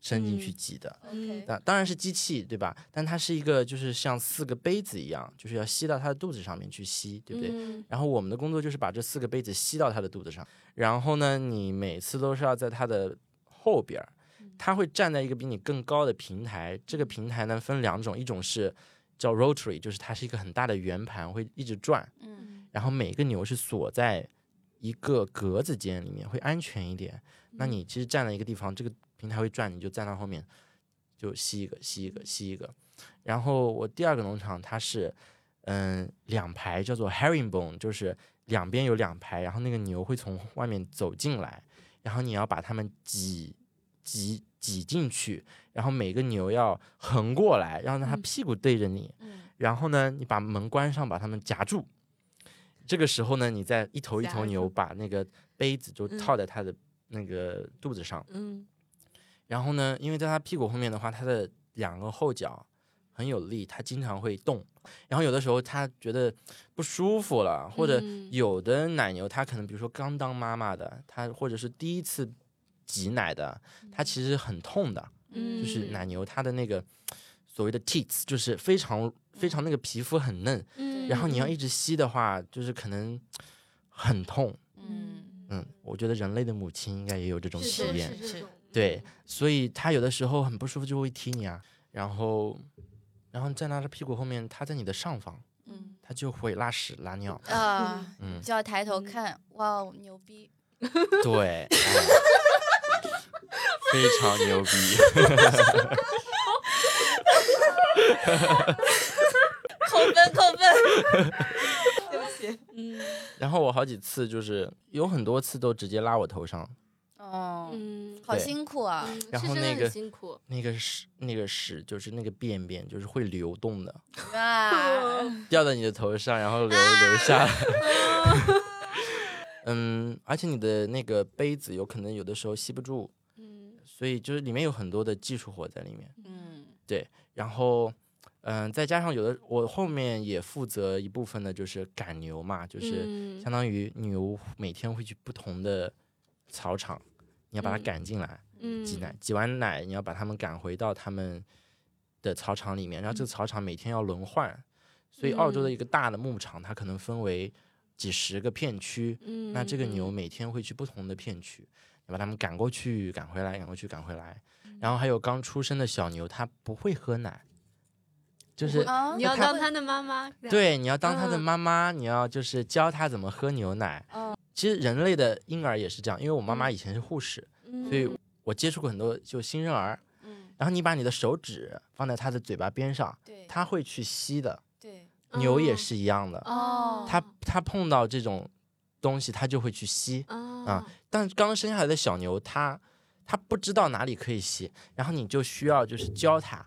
伸进去嗯挤的。嗯当当然是机器，对吧？但它是一个就是像四个杯子一样，就是要吸到它的肚子上面去吸，对不对？嗯然后我们的工作就是把这四个杯子吸到它的肚子上，然后呢，你每次都是要在它的后边儿，它会站在一个比你更高的平台。这个平台呢分两种，一种是叫 rotary，就是它是一个很大的圆盘，会一直转，嗯然后每个牛是锁在一个格子间里面，会安全一点。那你其实站在一个地方，这个平台会转，你就站到后面，就吸一个，吸一个，吸一个。然后我第二个农场它是，嗯两排叫做 herringbone，就是两边有两排，然后那个牛会从外面走进来，然后你要把它们挤挤挤进去，然后每个牛要横过来，让它嗯。屁股对着你，嗯。然后呢，你把门关上，把它们夹住。这个时候呢，你再一头一头牛把那个杯子就嗯。套在它的那个肚子上，嗯。然后呢，因为在它屁股后面的话，它的两个后脚很有力，它经常会动。然后有的时候它觉得不舒服了，或者嗯。有的奶牛它可能比如说刚当妈妈的，它或者是第一次挤奶的，它其实很痛的。嗯，就是奶牛它的那个所谓的 teats，就是非常非常那个皮肤很嫩，嗯，然后你要一直吸的话，就是可能很痛。嗯嗯，我觉得人类的母亲应该也有这种体验。是对，所以它有的时候很不舒服就会踢你啊，然后，然后在它的屁股后面，它在你的上方，嗯它就会拉屎拉尿。啊，嗯，就要抬头嗯看，哇哦，牛逼！对，哎非常牛逼。扣分扣分，对不起。嗯。然后我好几次就是有很多次都直接拉我头上，哦，嗯，好辛苦啊！然后那个辛苦，那个屎那个屎就是那个便便就是会流动的，啊，掉在你的头上，然后流流下来。嗯，而且你的那个杯子有可能有的时候吸不住，嗯所以就是里面有很多的技术活在里面。嗯。对然后，嗯、再加上有的我后面也负责一部分的就是赶牛嘛，就是嗯。相当于牛每天会去不同的草场，你要把它嗯。赶进来嗯。挤奶，挤完奶你要把它们赶回到它们的草场里面，然后这个草场每天要轮换，所以澳洲的嗯一个大的牧场它可能分为几十个片区，嗯，那这个牛嗯。每天会去不同的片区，要把他们赶过去、赶回来、赶过去、赶回来。嗯然后还有刚出生的小牛，它不会喝奶，就是啊你要当它的妈妈，对，你要当它的嗯妈妈，你要就是教它怎么喝牛奶。嗯其实人类的婴儿也是这样，因为我妈妈以前是护士，嗯，所以我接触过很多就新生儿。嗯，然后你把你的手指放在它的嘴巴边上，对，它会去吸的。对牛也哦是一样的，哦它它碰到这种东西，它就会去吸。啊但刚生下来的小牛，它它不知道哪里可以吸，然后你就需要就是教它，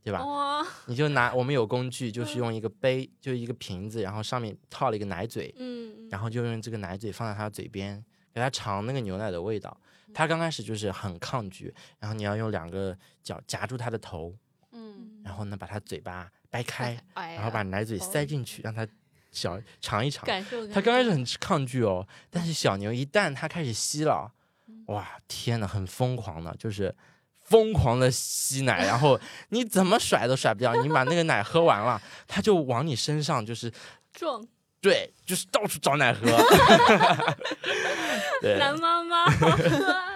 对吧？哇，你就拿我们有工具，就是用一个杯，就一个瓶子，然后上面套了一个奶嘴，嗯，然后就用这个奶嘴放在它嘴边，给它尝那个牛奶的味道。它刚开始就是很抗拒，然后你要用两个脚夹住它的头，嗯然后呢把它嘴巴掰开，哎，然后把奶嘴塞进去，让它小尝一尝。感受，它刚开始。很抗拒哦，但是小牛一旦它开始吸了，嗯。哇，天呐，很疯狂的，就是疯狂的吸奶，然后 你怎么甩都甩不掉，你把那个奶喝完了，它就往你身上就是撞。对，就是到处找奶喝。对。男妈妈，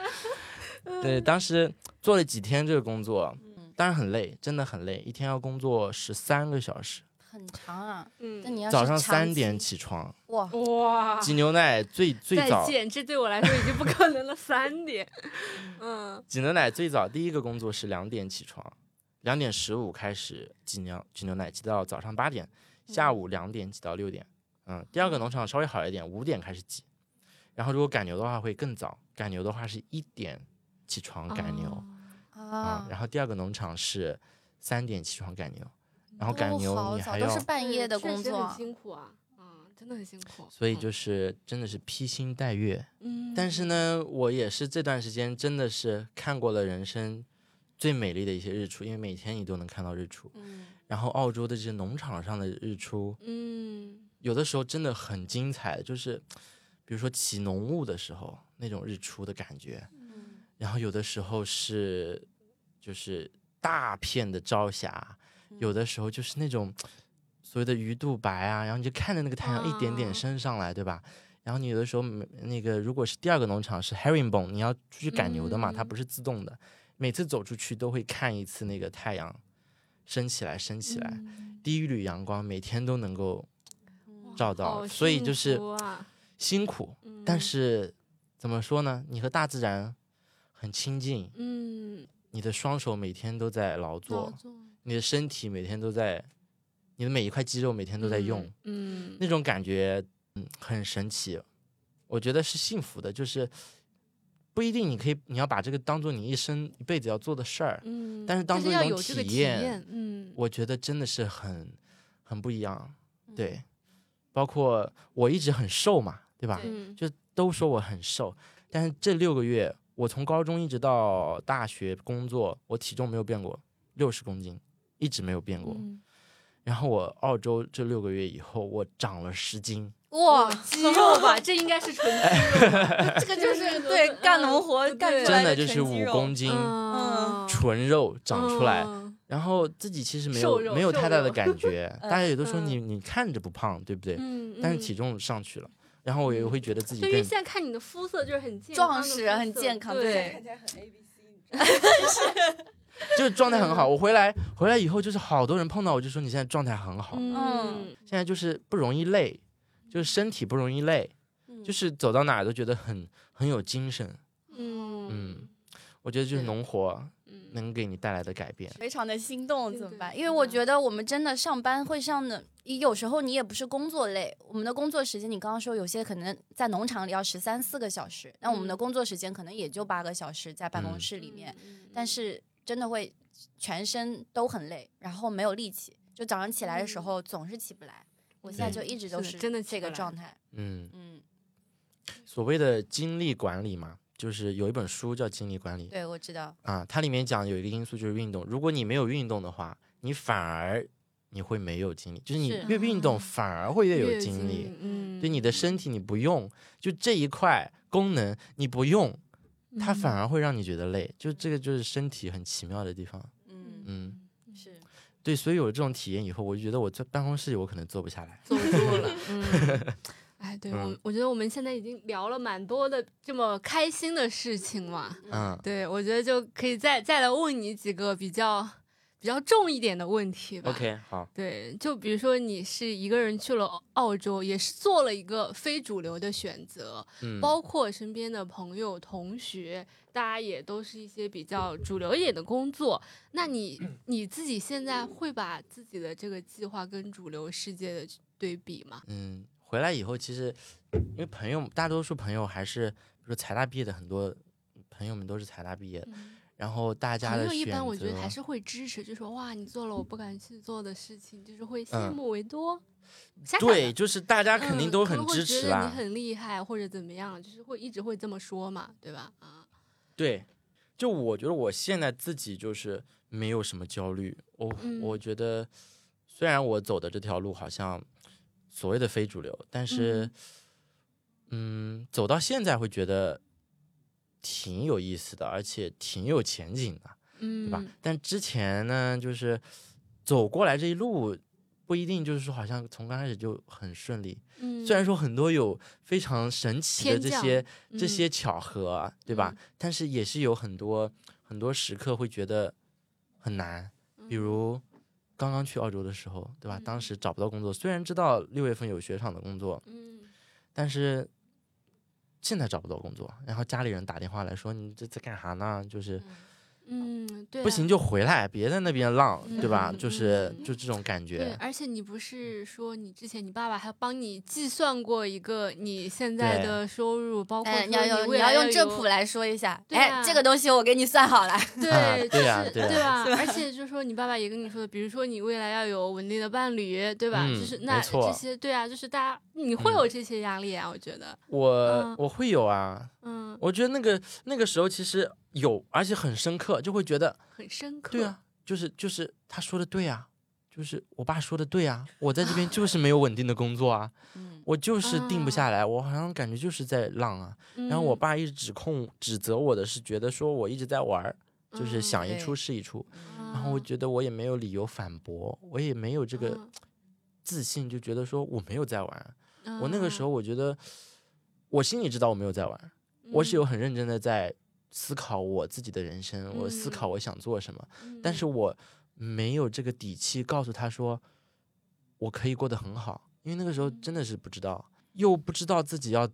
对，当时做了几天这个工作，嗯，当然很累，真的很累，一天要工作十三个小时，很长啊。那嗯，你要早上三点起床，哇，哇，挤牛奶最最早再见，这对我来说已经不可能了，三点，嗯挤牛奶最早第一个工作是两点起床，两点十五开始挤牛挤牛奶，挤到早上八点，下午两点挤到六点。嗯，第二个农场稍微好一点，五点开始挤。然后如果赶牛的话会更早，赶牛的话是一点起床赶牛哦啊、啊，然后第二个农场是三点起床赶牛，然后赶牛你还要是半夜的工作很，辛苦啊，嗯，真的很辛苦，所以就是真的是披星戴月。嗯，但是呢，我也是这段时间真的是看过了人生最美丽的一些日出，因为每天你都能看到日出。嗯。然后澳洲的这些农场上的日出，嗯。有的时候真的很精彩，就是比如说起浓雾的时候那种日出的感觉，嗯。然后有的时候是就是大片的朝霞，有的时候就是那种所谓的鱼肚白啊，然后你就看着那个太阳一点点啊升上来，对吧？然后你有的时候那个如果是第二个农场是 herringbone，你要出去赶牛的嘛，它嗯。不是自动的，每次走出去都会看一次那个太阳升起来，升起来，嗯。第一缕阳光每天都能够照到，好所以就是辛苦，但嗯是怎么说呢？你和大自然很亲近，嗯，你的双手每天都在劳作你的身体每天都在你的每一块肌肉每天都在用，嗯，那种感觉，嗯，很神奇。我觉得是幸福的，就是不一定你可以，你要把这个当做你一生一辈子要做的事儿，嗯，但是当做一种体验验，嗯，我觉得真的是很很不一样。嗯对，包括我一直很瘦嘛，对吧？嗯就都说我很瘦，但是这六个月，我从高中一直到大学工作，我体重没有变过，六十公斤，一直没有变过。嗯。然后我澳洲这六个月以后，我长了十斤。哇，肌肉吧，这应该是纯肌肉，这个就是对嗯干农活干出来真的就是五公斤嗯，纯肉长出来，嗯。然后自己其实没有没有太大的感觉，大家也都说嗯。你你看着不胖，对不对？但是体重上去了，然后我也会觉得自己对，因为现在看你的肤色就是很健壮实很健康对对看起来很 A B C，就是状态很嗯好。我回来回来以后，就是好多人碰到我就说你现在状态很好，嗯，现在就是不容易累，就是身体不容易累，嗯就是走到哪儿都觉得很很有精神。嗯嗯，我觉得就是农活嗯能给你带来的改变。非常的心动，怎么办？因为我觉得我们真的上班会上的，有时候你也不是工作累，我们的工作时间，你刚刚说有些可能在农场里要十三四个小时，那我们的嗯工作时间可能也就八个小时在办公嗯室里面，但是真的会全身都很累，然后没有力气，就早上起来的时候总是起不来。我现在就一直都是真的这个状态，嗯，嗯，所谓的精力管理嘛，就是有一本书叫《精力管理》对，我知道，啊，它里面讲有一个因素就是运动。如果你没有运动的话，你反而你会没有精力，就是你越运动啊反而会越有精力。，嗯，对你的身体你不用，就这一块功能你不用，它嗯反而会让你觉得累。就这个就是身体很奇妙的地方。嗯，嗯，是，对，所以有了这种体验以后，我就觉得我在办公室里我可能坐不下来。坐不住了，嗯。哎，对我嗯，我觉得我们现在已经聊了蛮多的这么开心的事情嘛。嗯，对，我觉得就可以再再来问你几个比较比较重一点的问题吧。OK，好，对，就比如说你是一个人去了澳洲，也是做了一个非主流的选择，嗯，包括身边的朋友、同学，大家也都是一些比较主流一点的工作。那你你自己现在会把自己的这个计划跟主流世界的对比吗？嗯，回来以后其实因为朋友大多数朋友还是比如说财大毕业的很多朋友们都是财大毕业的，然后大家朋友的一般我觉得还是会支持，就说哇，你做了我不敢去做的事情，就是会羡嗯慕为多。对，就是大家肯定都很支持啦觉得你。很厉害或者怎么样，就是会一直会这么说嘛，对吧？啊，对，就我觉得我现在自己就是没有什么焦虑，我、我嗯觉得虽然我走的这条路好像所谓的非主流，但是嗯走到现在会觉得挺有意思的，而且挺有前景的，嗯，对吧？但之前呢，就是走过来这一路。不一定就是说，好像从刚开始就很顺利。嗯，虽然说很多有非常神奇的这些这嗯些巧合啊，对吧？但是也是有很多很多时刻会觉得很难，比如刚刚去澳洲的时候，对吧？当嗯时找不到工作，虽然知道六月份有雪场的工作，嗯但是现在找不到工作，然后家里人打电话来说你这在干啥呢？就是，对、啊，不行就回来，别在那边浪，对吧？嗯就是嗯就这种感觉对，觉。而且你不是说你之前你爸爸还帮你计算过一个你现在的收入，包括哎，你说要用你要用正有谱来说一下，对啊，哎这个东西我给你算好了，对，啊就是对啊对啊吧？而 且就是说，你爸爸也跟你说的，比如说你未来要有稳定的伴侣，对吧？嗯就是那这些，对啊，就是大家你会嗯有这些压力啊，我觉得，我、嗯我会有啊，嗯，我觉得那个那个时候其实有，而且很深刻，就会觉得很深刻。对啊，就是就是他说的对啊，就是我爸说的对啊，我在这边就是没有稳定的工作啊，嗯，我就是定不下来，我好像感觉就是在浪啊。然后我嗯爸一直指控指责我的是觉得说我一直在玩儿，就是嗯想一出是一出，嗯然后我觉得我也没有理由反驳，我也没有这个嗯自信，就觉得说我没有在玩。我那个时嗯候我觉得我心里知道我没有在玩，我是有很认真的在思考我自己的人生，我思考我想做什么，嗯，但是我没有这个底气告诉他说我可以过得很好，因为那个时候真的是不知道，又不知道自己要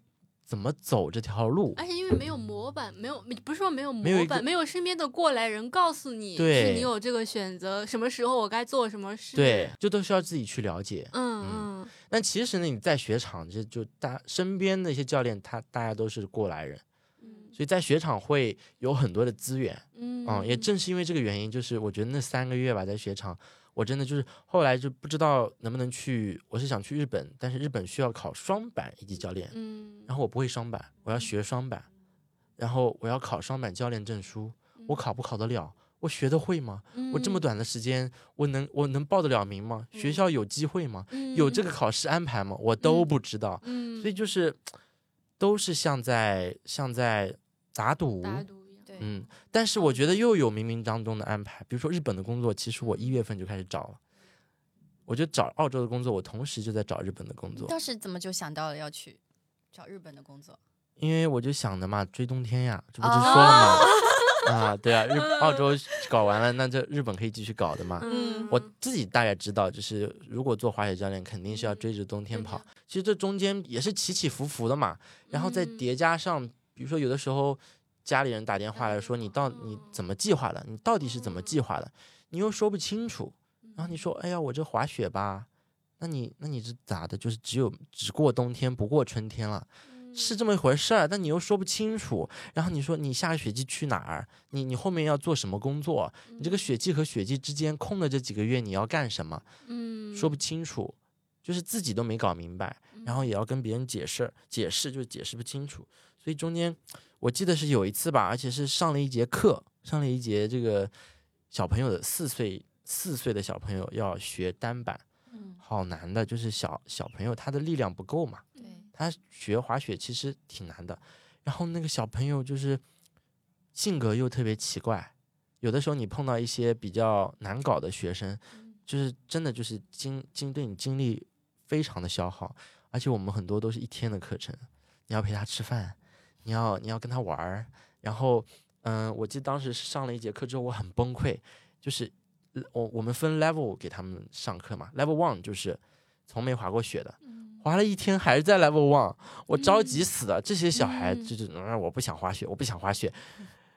怎么走这条路。而且因为没有模板，没有不是说没有模板，没有身边的过来人告诉你，对是你有这个选择，什么时候我该做什么事。对，，就都需要自己去了解。嗯嗯但其实呢，你在雪场，这就大身边的一些教练，他大家都是过来人，嗯所以在雪场会有很多的资源。嗯嗯，也正是因为这个原因，就是我觉得那三个月吧，在雪场，我真的就是后来就不知道能不能去，我是想去日本，但是日本需要考双板一级教练，嗯，然后我不会双板，我要学双板，然后我要考双板教练证书，我考不考得了？我学得会吗？我这么嗯短的时间，我能我能报得了名吗？学嗯校有机会吗？嗯有这个考试安排吗？我都不知道，嗯，所以就是都是像在像在打赌，嗯，但是我觉得又有冥冥当中的安排，比如说日本的工作，其实我一月份就开始找了。我就找澳洲的工作，我同时就在找日本的工作，当时怎么就想到了要去找日本的工作？因为我就想着嘛，追冬天呀，这不就说了吗？啊，对啊，日澳洲搞完了，那这日本可以继续搞的嘛。嗯，我自己大概知道，就是如果做滑雪教练，肯定是要追着冬天跑。其实这中间也是起起伏伏的嘛，然后再嗯叠加上，比如说有的时候家里人打电话来说，你到你怎么计划的？你到底是怎么计划的？你又说不清楚。然后你说，哎呀，我这滑雪吧，那你那你是咋的？就是只有只过冬天不过春天了。是这么一回事儿，但你又说不清楚。然后你说你下个雪季去哪儿？你你后面要做什么工作？你这个雪季和雪季之间空的这几个月你要干什么？嗯说不清楚，就是自己都没搞明白，然后也要跟别人解释，解释就是解释不清楚。所以中间我记得是有一次吧，而且是上了一节课，上了一节这个小朋友的四岁四岁的小朋友要学单板，嗯，好难的，就是小小朋友他的力量不够嘛。对，他学滑雪其实挺难的，然后那个小朋友就是性格又特别奇怪，有的时候你碰到一些比较难搞的学生，就是真的就是精精对你精力非常的消耗，而且我们很多都是一天的课程，你要陪他吃饭，你要你要跟他玩儿，然后嗯、我记得当时上了一节课之后我很崩溃，就是呃我我们分 level 给他们上课嘛，level one 就是从没滑过雪的。滑了一天还是在 level one，我着急死了。这些小孩嗯就是，嗯，我不想滑雪，我不想滑雪。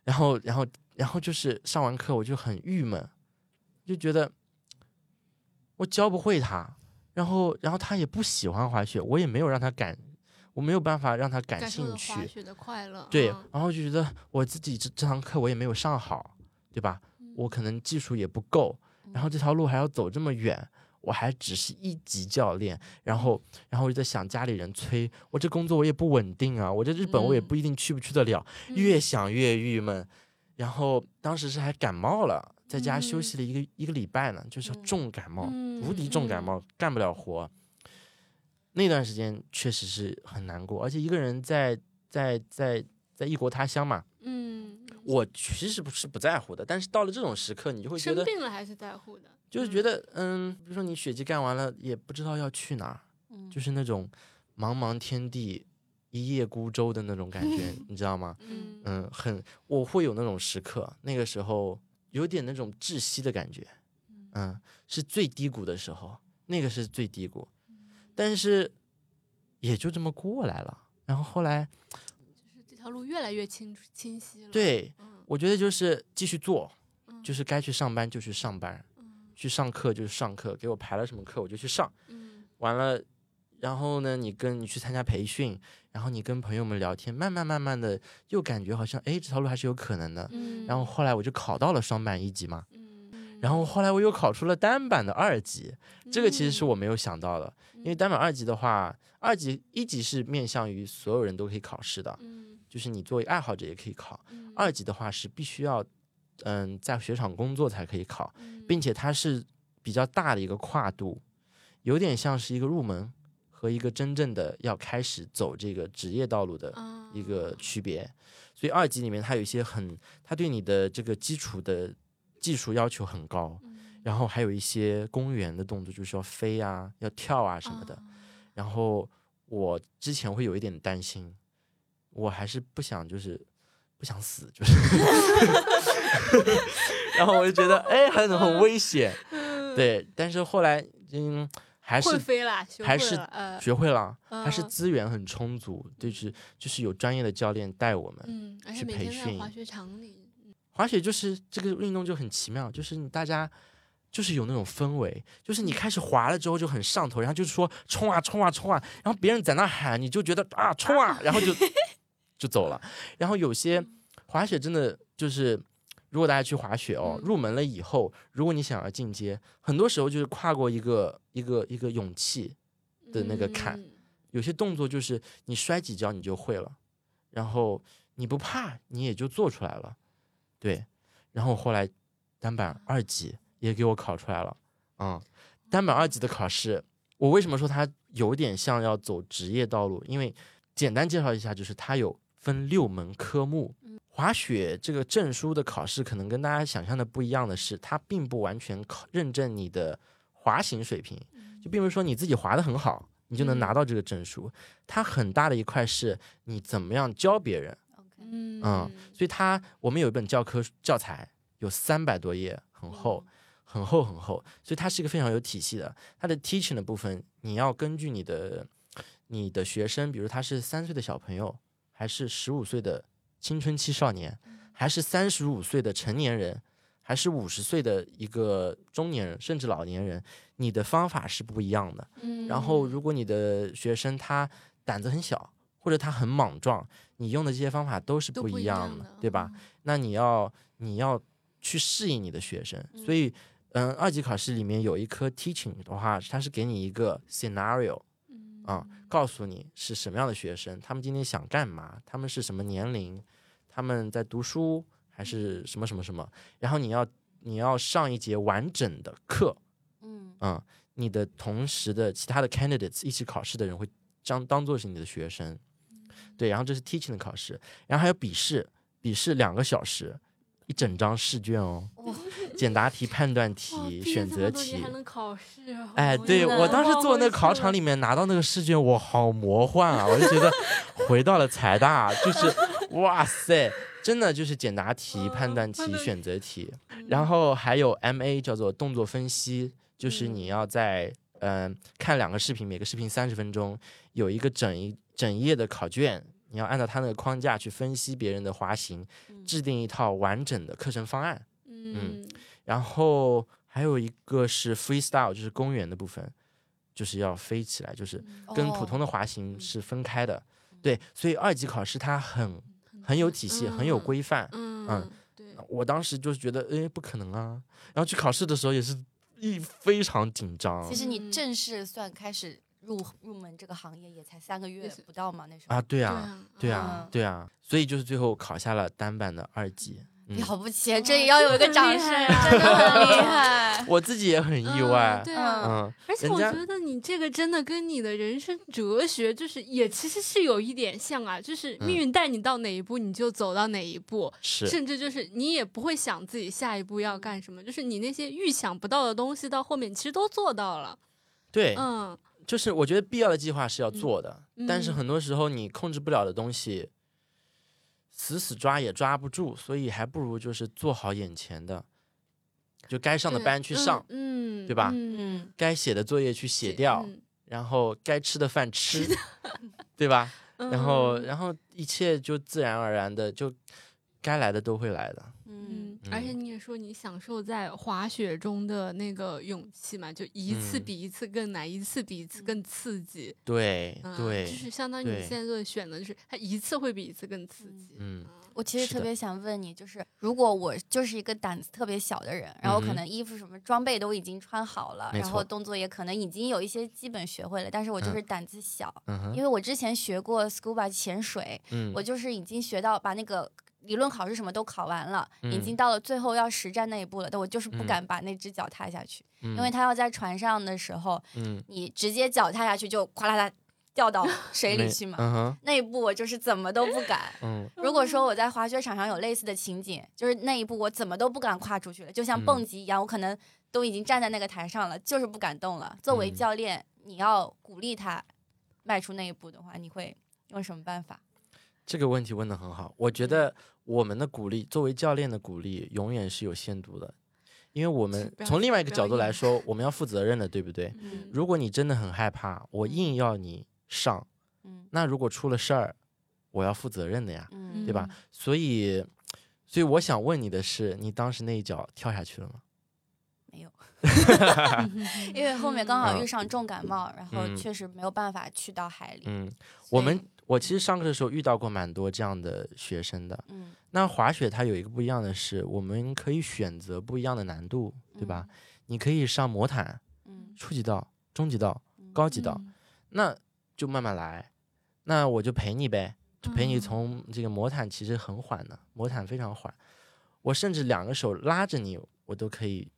然后，然后，然后就是上完课我就很郁闷，就觉得我教不会他，然后，然后他也不喜欢滑雪，我也没有让他感，我没有办法让他感兴趣。到滑雪的快乐。对嗯，然后就觉得我自己这这堂课我也没有上好，对吧？我可能技术也不够，然后这条路还要走这么远，我还只是一级教练，然后，然后我就在想家里人催我这工作我也不稳定啊，我这日本我也嗯不一定去不去得了，嗯越想越郁闷。然后当时是还感冒了，在家休息了一个、一个礼拜呢，就是嗯重感冒，嗯无敌重感冒，干不了活。那段时间确实是很难过，而且一个人在在在在异国他乡嘛，嗯，我其实不是不在乎的，但是到了这种时刻，你就会觉生得，病了还是在乎的。就是觉得，嗯，比如说你雪季干完了，也不知道要去哪儿，嗯就是那种茫茫天地，一叶孤舟的那种感觉，你知道吗？嗯嗯，很，我会有那种时刻，那个时候有点那种窒息的感觉，嗯，是最低谷的时候，那个是最低谷，但是也就这么过来了。然后后来，就是这条路越来越清楚清晰了。，对嗯我觉得就是继续做，嗯就是该去上班就去上班，去上课就是上课，给我排了什么课我就去上，嗯完了。然后呢，你跟你去参加培训，然后你跟朋友们聊天，慢慢慢慢的又感觉好像，哎，这条路还是有可能的。嗯，然后后来我就考到了双板一级嘛，嗯，然后后来我又考出了单板的二级，这个其实是嗯。我没有想到的，因为单板二级的话，二级一级是面向于所有人都可以考试的，嗯。就是你作为爱好者也可以考，嗯。二级的话是必须要嗯在雪场工作才可以考，嗯。并且它是比较大的一个跨度，有点像是一个入门和一个真正的要开始走这个职业道路的啊一个区别。所以二级里面它有一些很，它对你的这个基础的技术要求很高，嗯然后还有一些公园的动作，就是要飞啊、要跳啊什么的。然后我之前会有一点担心，我还是不想就是不想死，就是，然后我就觉得哎很很危险，对。但是后来嗯会还是还是学会了，还是嗯资源很充足，就是就是有专业的教练带我们。去每培训天在滑雪场里，滑雪就是这个运动就很奇妙，就是你大家就是有那种氛围，就是你开始滑了之后就很上头，然后就是说冲啊冲啊冲啊，然后别人在那喊，你就觉得啊冲啊，然后就 就走了。然后有些滑雪真的就是，如果大家去滑雪哦，嗯。入门了以后，如果你想要进阶，很多时候就是跨过一个一个一个勇气，的那个坎嗯。有些动作就是你摔几跤你就会了，然后你不怕你也就做出来了，对。然后后来单板二级也给我考出来了，嗯，单板二级的考试，我为什么说它有点像要走职业道路？因为简单介绍一下，就是它有分六门科目。滑雪这个证书的考试可能跟大家想象的不一样的是，它并不完全考认证你的滑行水平，就并不是说你自己滑得很好，你就能拿到这个证书。它很大的一块是你怎么样教别人，嗯嗯所以它我们有一本教科教材，有三百多页，很厚，很厚很厚，所以它是一个非常有体系的。它的 teaching 的部分，你要根据你的你的学生，比如他是三岁的小朋友，还是十五岁的青春期少年，还是三十五岁的成年人，还是五十岁的一个中年人，甚至老年人，你的方法是不一样的。嗯然后，如果你的学生他胆子很小，或者他很莽撞，你用的这些方法都是不一一样的，样的对吧？？那你要你要去适应你的学生，所以，嗯，二级考试里面有一科 teaching 的话，它是给你一个 scenario 嗯啊，告诉你是什么样的学生，他们今天想干嘛，他们是什么年龄，他们在读书还是什么什么什么，然后你要你要上一节完整的课，嗯嗯，你的同时的其他的 candidates 一起考试的人会将当做是你的学生，对，然后这是 teaching 的考试，然后还有笔试，笔试两个小时，一整张试卷哦，简答题、判断题、选择题还，能考试啊，哎，对我当时坐那个考场里面拿到那个试卷，我好魔幻啊！我就觉得 回到了财大，就是 哇塞，真的就是简答题、嗯判断题、选择题，然后还有 M A 叫做动作分析，就是嗯你要在嗯、呃看两个视频，每个视频三十分钟，有一个整一整页的考卷，你要按照它那个框架去分析别人的滑行，制定一套完整的课程方案。嗯然后还有一个是 freestyle，就是公园的部分，就是要飞起来，就是跟普通的滑行是分开的。对，所以二级考试它很很有体系，很有规范。嗯嗯对，我当时就是觉得，哎，不可能啊！然后去考试的时候也是一非常紧张其实你嗯正式算开始入入门这个行业也才三个月不到嘛，那时候啊，对啊，对啊，对啊所以就是最后考下了单板的二级。嗯，了不起，这也要有一个掌声，真的很厉 害。我自己也很意外嗯。对啊。嗯，而且我觉得你这个真的跟你的人生哲学，就是也其实是有一点像啊，就是命运带你到哪一步，你就走到哪一步，是甚至就是你也不会想自己下一步要干什么，就是你那些预想不到的东西，到后面其实都做到了。对，嗯，就是我觉得必要的计划是要做的，嗯但是很多时候你控制不了的东西，死死抓也抓不住，所以还不如就是做好眼前的，就该上的班去上，嗯，嗯对吧嗯，嗯，该写的作业去写掉，嗯然后该吃的饭吃，对吧？然后嗯然后一切就自然而然的就该来的都会来的。嗯，嗯，而且你也说你享受在滑雪中的那个勇气嘛，就一次嗯。比一次更难，一次比一次更刺激。对嗯，对就，是相当于你现在做的选择，就是它一次会比一次更刺激。嗯我其实特别想问你，就是如果我就是一个胆子特别小的人，然后可能衣服什么装备都已经穿好了，没然后动作也可能已经有一些基本学会了，但是我就是胆子小，嗯，因为我之前学过 scuba 潜水，嗯。我就是已经学到把那个理论考试什么都考完了，已经嗯到了最后要实战那一步了，但我就是不嗯敢把那只脚踏下去，因因为他要在船上的时候，嗯你直接脚踏下去就哗啦啦掉到 水里去嘛。嗯那一步我就是怎么都不敢。嗯如果说我在滑雪场上有类似的情景，就是那一步我怎么都不敢跨出去了，就像嗯蹦极一样，我可能都已经站在那个台上了，就是不敢动了。作为嗯教练，你要鼓励他迈出那一步的话，你会用什么办法？这个问题问的很好，我觉得我们的鼓励，作为教练的鼓励，永远是有限度的，因为我们从另外一个角度来说，我们要负责任的，对不对？嗯如果你真的很害怕，我硬要你上，嗯那如果出了事儿，我要负责任的呀，嗯对吧？所以，所以我想问你的是，你当时那一脚跳下去了吗？没有，因为后面刚好遇嗯上重感冒，然后嗯确实没有办法去到海里。嗯，我们以我其实上课的时候遇到过蛮多这样的学生的。嗯那滑雪它有一个不一样的是，我们可以选择不一样的难度，对吧？你可以上魔毯、嗯初级道、中级道、嗯高级道，那就慢慢来。那我就陪你呗，就陪你嗯从这个魔毯其实很缓的，魔毯非常缓，我甚至两个手拉着你，我都可以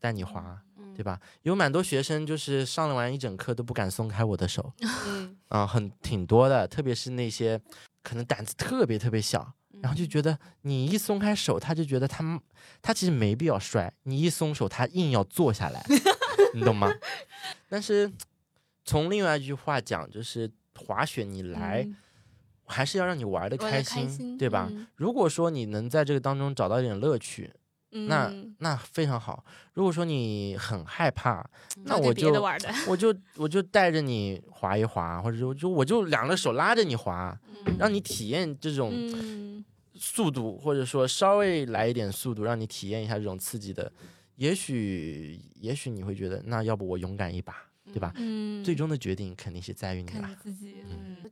带你滑，嗯对吧？有蛮多学生就是上了完一整课都不敢松开我的手，嗯，啊、很挺多的，特别是那些可能胆子特别特别小，然后就觉得你一松开手，他就觉得他他其实没必要摔，你一松手，他硬要坐下来，你懂吗？但是从另外一句话讲，就是滑雪你来、嗯还是要让你玩的开心对吧？嗯如果说你能在这个当中找到一点乐趣，那嗯那非常好。如果说你很害怕，那我就我就我就带着你滑一滑，或者就就我就两个手拉着你滑，嗯让你体验这种嗯速度，或者说稍微来一点速度，让你体验一下这种刺激的。也许也许你会觉得，那要不我勇敢一把，对吧？嗯，最终的决定肯定是在于你。自己，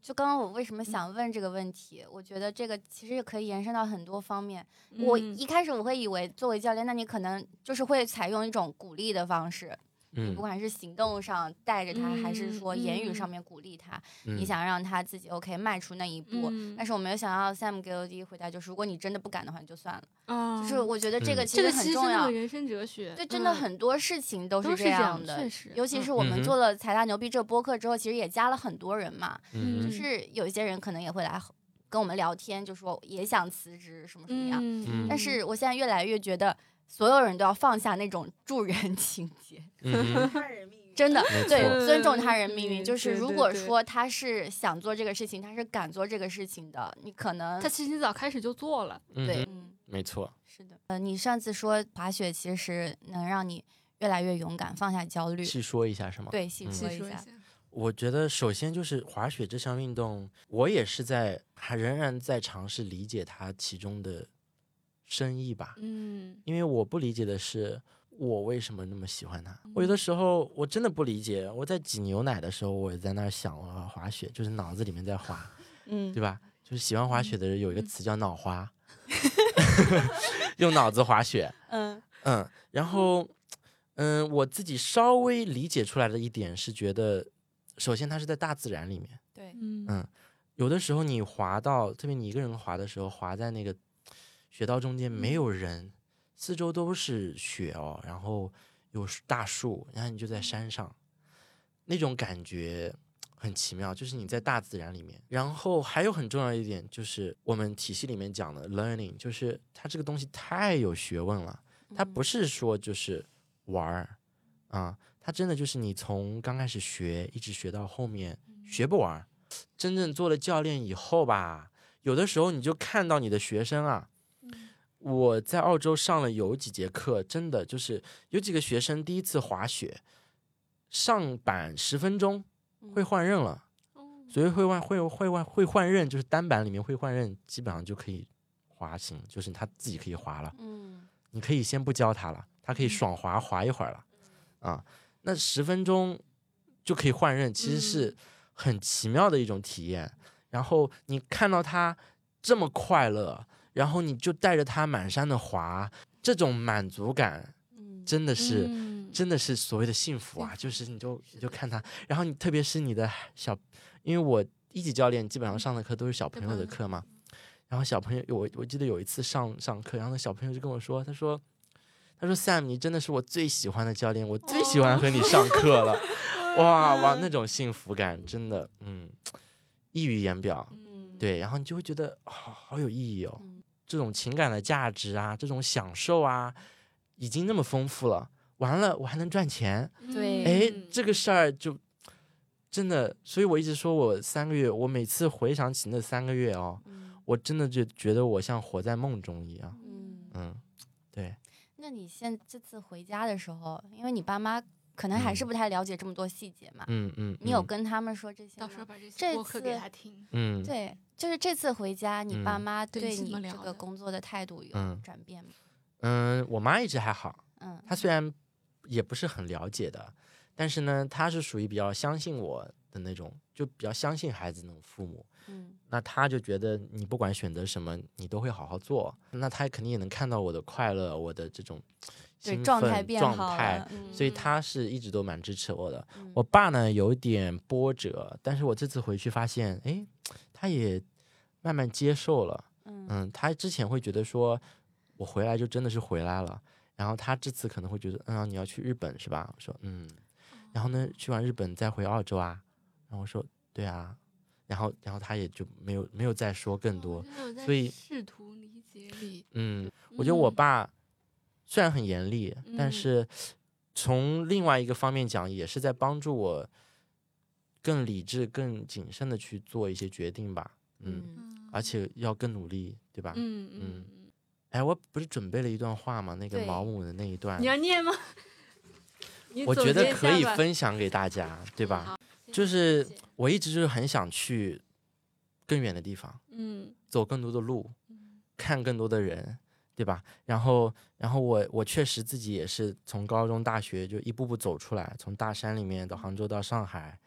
就刚刚我为什么想问这个问题？我觉得这个其实也可以延伸到很多方面。我嗯一开始我会以为作为教练，那你可能就是会采用一种鼓励的方式，嗯。不管是行动上带着他，还是说言语上嗯。面鼓励他，嗯。你想让他自己 OK 迈出那一步。嗯。但是我没有想到 Sam 给我的第一回答就是，如果你真的不敢的话，你就算了。啊，就是我觉得这个。嗯其实很重要。人生哲学，对，真的嗯。很多事情都是这样样的，确实。尤其是。我们做了财大牛逼这个播客之后，其实也加了很多人嘛。就是有一些人可能也会来跟我们聊天，就说也想辞职什么什么样。嗯，但是我现在越来越觉得，所有人都要放下那种助人 情节，他人命运，真的对尊重他人命运。嗯就是如果说他是想做这个事情，他是敢做这个事情的，你可能他其实早开始就做了，对，没错。是的。呃，你上次说滑雪其实能让你越来越勇敢，放下焦虑。细说一下是吗？对，细嗯说一下。细说一下，我觉得首先就是滑雪这项运动，我也是在还仍然在尝试理解它其中的深意吧。嗯因为我不理解的是，我为什么那么喜欢它。我有的时候我真的不理解。我在挤牛奶的时候，我也在那儿想滑雪，就是脑子里面在滑，嗯对吧？就是喜欢滑雪的人有一个词叫脑花，用脑子滑雪。嗯嗯，然后，嗯，我自己稍微理解出来的一点是觉得，首先它是在大自然里面，对，嗯嗯，有的时候你滑到，特别你一个人滑的时候，滑在那个雪道中间没有人，四周都是雪哦，然后有大树，然后你就在山上，那种感觉很奇妙，就是你在大自然里面。然后还有很重要一点就是我们体系里面讲的 learning，就是它这个东西太有学问了。它不是说就是玩儿啊，它真的就是你从刚开始学一直学到后面学不完。真正做了教练以后吧，有的时候你就看到你的学生啊，我在澳洲上了有几节课，真的就是有几个学生第一次滑雪，上板十分钟会换刃了。所以会换会会换会换刃，就是单板里面会换刃，基本上就可以滑行，就是他自己可以滑了。嗯你可以先不教他了，他可以爽滑滑一会儿了，啊，那十分钟就可以换刃，其实是很奇妙的一种体验。然后你看到他这么快乐，然后你就带着他满山的滑，这种满足感嗯真的是。嗯真的是所谓的幸福啊，就是你就你就看他，然后你特别是你的小，因为我一级教练基本上上的课都是小朋友的课嘛，然后小朋友我我记得有一次上上课，然后那小朋友就跟我说，他说他说 Sam 你真的是我最喜欢的教练，我最喜欢和你上课了，哇哇那种幸福感真的嗯溢于言表，嗯，对，然后你就会觉得好、好有意义哦嗯，这种情感的价值啊，这种享受啊，已经那么丰富了。完了，我还能赚钱，对哎，嗯这个事儿就真的，所以我一直说我三个月，我每次回想起那三个月哦，嗯我真的就觉得我像活在梦中一样。嗯。嗯，对，那你现这次回家的时候，因为你爸妈可能还是嗯不太了解这么多细节嘛，嗯嗯，你有嗯跟他们说这些吗？到时候把这这些播客给他听。嗯对，就是这次回家，你爸嗯妈对你这个工作的态度有嗯转变吗？嗯，我妈一直还好，嗯她虽然也不是很了解的，但是呢，她是属于比较相信我的那种，就比较相信孩子那种父母。嗯那她就觉得你不管选择什么，你都会好好做。那她肯定也能看到我的快乐，我的这种对，兴状态奋状变好态，，嗯所以她是一直都蛮支持我的。嗯我爸呢有点波折，但是我这次回去发现，哎，他也慢慢接受了。嗯嗯，他之前会觉得说，我回来就真的是回来了，然后他这次可能会觉得，嗯，你要去日本是吧？我说，嗯，然后呢，去完日本再回澳洲啊？然后我说，对啊，然后然后他也就没有没有再说更多所以试图理解你。嗯，我觉得我嗯爸虽然很严厉，但嗯是从另外一个方面讲，也是在帮助我更理智、更谨慎的去做一些决定吧。嗯，嗯。而且要更努力，对吧？嗯嗯。嗯，哎，我不是准备了一段话吗？那个毛姆的那一段。你，要念吗？我觉得可以分享给大家，对吧？好就是我一直就是很想去更远的地方，嗯。走更多的路，看更多的人，对吧？然后，然后我我确实自己也是从高中、大学就一步步走出来，从大山里面到杭州到上海，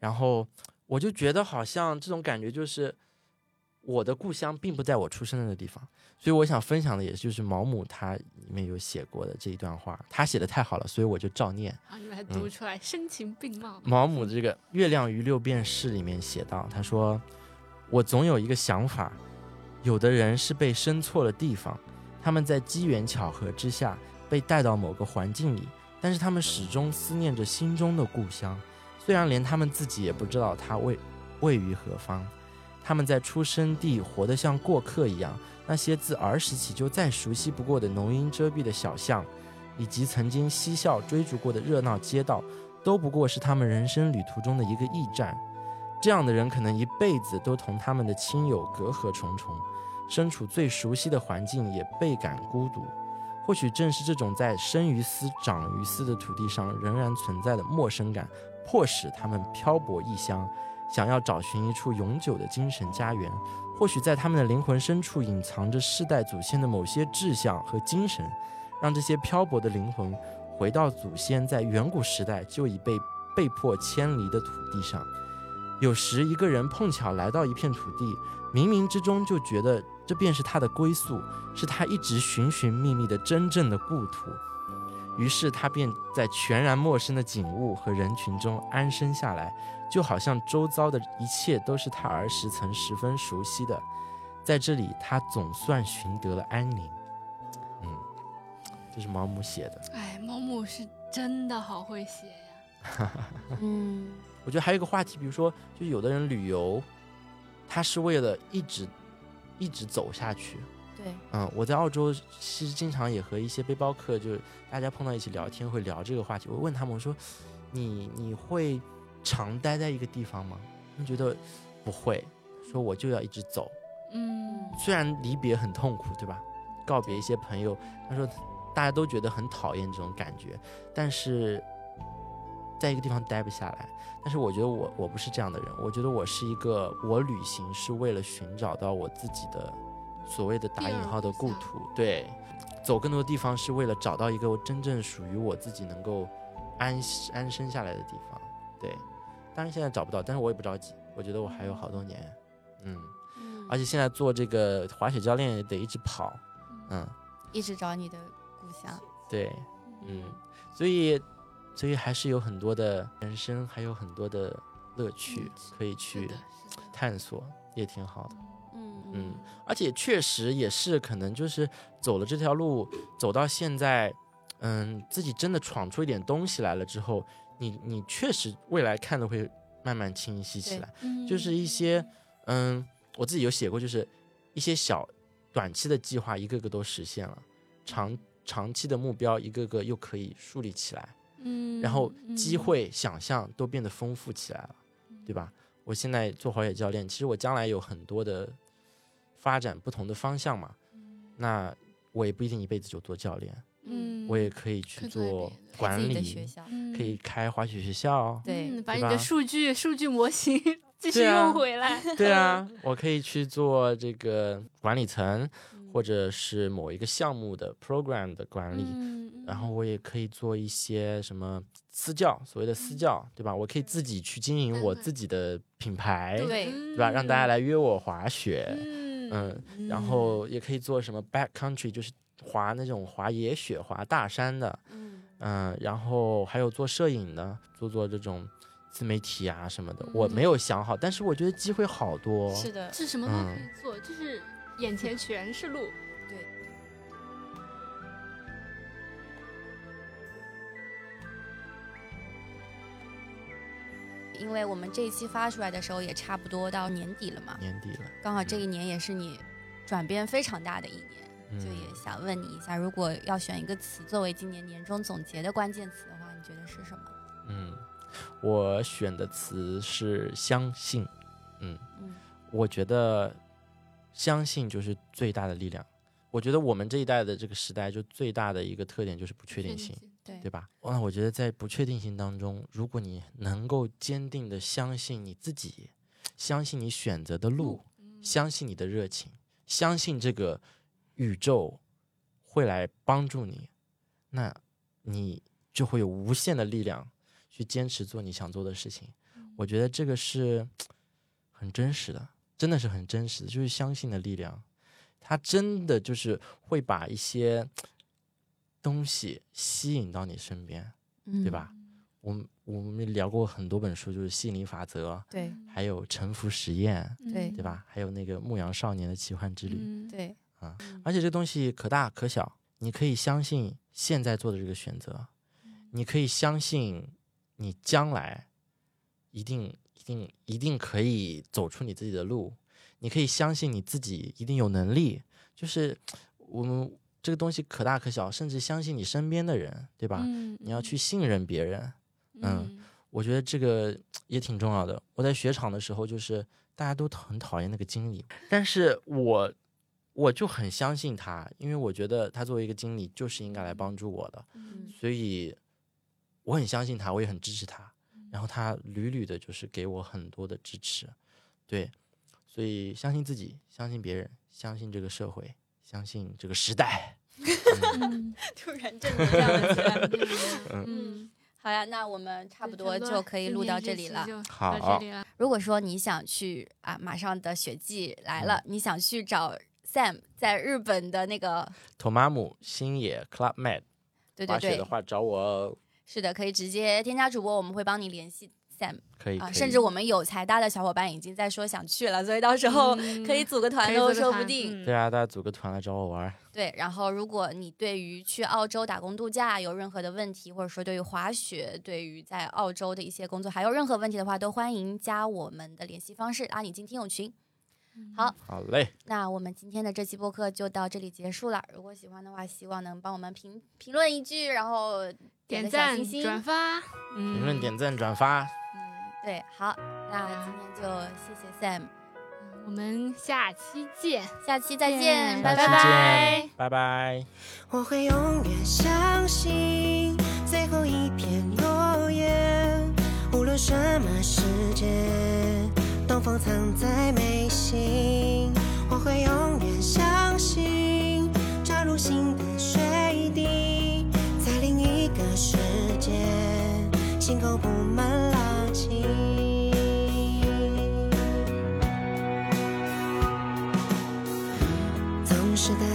然后我就觉得好像这种感觉就是我的故乡并不在我出生的那地方，所以我想分享的也就是毛姆他里面有写过的这一段话，他写的太好了，所以我就照念。好，你把它嗯读出来，声情并茂。毛姆的这个《月亮与六便士》里面写到，他说：“我总有一个想法，有的人是被生错了地方，他们在机缘巧合之下被带到某个环境里，但是他们始终思念着心中的故乡，虽然连他们自己也不知道它位位于何方。他们在出生地活得像过客一样，那些自儿时起就再熟悉不过的浓荫遮蔽的小巷，以及曾经嬉笑追逐过的热闹街道。”都不过是他们人生旅途中的一个驿站。这样的人可能一辈子都同他们的亲友隔阂重重，身处最熟悉的环境也倍感孤独。或许正是这种在生于斯、长于斯的土地上仍然存在的陌生感，迫使他们漂泊异乡，想要找寻一处永久的精神家园。或许在他们的灵魂深处隐藏着世代祖先的某些志向和精神，让这些漂泊的灵魂回到祖先在远古时代就已被被迫迁离的土地上。有时一个人碰巧来到一片土地，冥冥之中就觉得这便是他的归宿，是他一直寻寻觅觅的真正的故土。于是他便在全然陌生的景物和人群中安身下来，就好像周遭的一切都是他儿时曾十分熟悉的。在这里，他总算寻得了安宁。嗯，这是毛姆写的。哎，毛姆是真的好会写呀。嗯我觉得还有一个话题，比如说，就有的人旅游，他是为了一直一直走下去。对，嗯，我在澳洲其实经常也和一些背包客，就是大家碰到一起聊天会聊这个话题。我问他们，我说你你会常待在一个地方吗？他们觉得不会，说我就要一直走。嗯虽然离别很痛苦，对吧？告别一些朋友，他说大家都觉得很讨厌这种感觉，但是在一个地方待不下来。但是我觉得我我不是这样的人，我觉得我是一个我旅行是为了寻找到我自己的所谓的打引号的故土，对，走更多地方是为了找到一个真正属于我自己能够安安身下来的地方，对。当然现在找不到，但是我也不着急，我觉得我还有好多年，嗯。嗯而且现在做这个滑雪教练也得一直跑，嗯，一直找你的故乡。对，嗯，所以所以还是有很多的人生，还有很多的乐趣可以去。探索，也挺好的。嗯嗯，而且确实也是可能就是走了这条路，走到现在，嗯，自己真的闯出一点东西来了之后，你你确实未来看的会慢慢清晰起来。嗯就是一些，嗯，我自己有写过，就是一些小短期的计划，一个个都实现了，长长期的目标，一个个又可以树立起来，嗯，然后嗯机会、想象都变得丰富起来了，对吧？我现在做滑雪教练，其实我将来有很多的发展不同的方向嘛，那我也不一定一辈子就做教练，嗯我也可以去做管理，学校，嗯可以开滑雪学校。对嗯，把你的数据数据模型 继续用回来。对啊，我可以去做这个管理层，嗯或者是某一个项目的 program 的管理。嗯然后我也可以做一些什么私教，所谓的私教，对吧？我可以自己去经营我嗯自己的品牌，对对吧？让大家来约我滑雪，嗯嗯，然后也可以做什么 back country，就是滑那种滑野雪、滑大山的，嗯嗯，然后还有做摄影的，做做这种自媒体啊什么的。我嗯没有想好，但是我觉得机会好多。是的，是什么都可嗯以做，就是眼前全是路。对。因为我们这一期发出来的时候也差不多到年底了嘛，年底了，刚好这一年也是你转变非常大的一年，就也嗯，想问你一下，如果要选一个词作为今年年终总结的关键词的话，你觉得是什么？嗯，我选的词是相信。嗯，嗯我觉得相信就是最大的力量。我觉得我们这一代的这个时代，就最大的一个特点就是不确定性，对对吧？那我觉得在不确定性当中，如果你能够坚定的相信你自己，相信你选择的路，相信你的热情，相信这个宇宙会来帮助你，那你就会有无限的力量去坚持做你想做的事情。我觉得这个是很真实的，真的是很真实的，就是相信的力量，它真的就是会把一些东西吸引到你身边，嗯对吧？我们我们聊过很多本书，就是吸引力法则，对还有沉浮实验，对对？吧？还有那个牧羊少年的奇幻之旅，嗯，对，而且这东西可大可小，你可以相信现在做的这个选择，你可以相信你将来一定一定一定可以走出你自己的路，你可以相信你自己一定有能力，就是我们这个东西可大可小，甚至相信你身边的人，对吧？嗯你要去信任别人，嗯嗯我觉得这个也挺重要的。我在雪场的时候，就是大家都很讨厌那个经理，但是我我就很相信他，因为我觉得他作为一个经理就是应该来帮助我的，嗯所以我很相信他，我也很支持他。然后他屡屡的就是给我很多的支持，对，所以相信自己，相信别人，相信这个社会，相信这个时代。嗯 突然正能量了起来。嗯嗯，好呀，那我们差不多就可以录到这里了。好到这里了。如果说你想去啊，马上的雪季来了，你想去找 Sam 在日本的那个，Tomamu 星野 Club Med 对对对，滑雪的话找我哦，是的，可以直接添加主播，我们会帮你联系 Sam 啊，可以啊，甚至我们有财大的小伙伴已经在说想去了，所以到时候嗯可以组个团都说不定。嗯对啊，大家组个团来找我玩儿。对，然后如果你对于去澳洲打工度假有任何的问题，或者说对于滑雪、对于在澳洲的一些工作还有任何问题的话，都欢迎加我们的联系方式，拉你进听友群。好，好嘞，那我们今天的这期播客就到这里结束了。如果喜欢的话，希望能帮我们评评论一句，然后点赞星星。转发，评评论点赞转发，嗯，对，好，那今天就谢谢 Sam，我们下期见，下期再见，见。拜拜。拜拜。我会永远相信最后一片落叶，无论什么时间，东风藏在眉心。我会永远相信，扎入心的水滴，在另一个世界，心口布满垃圾。总是得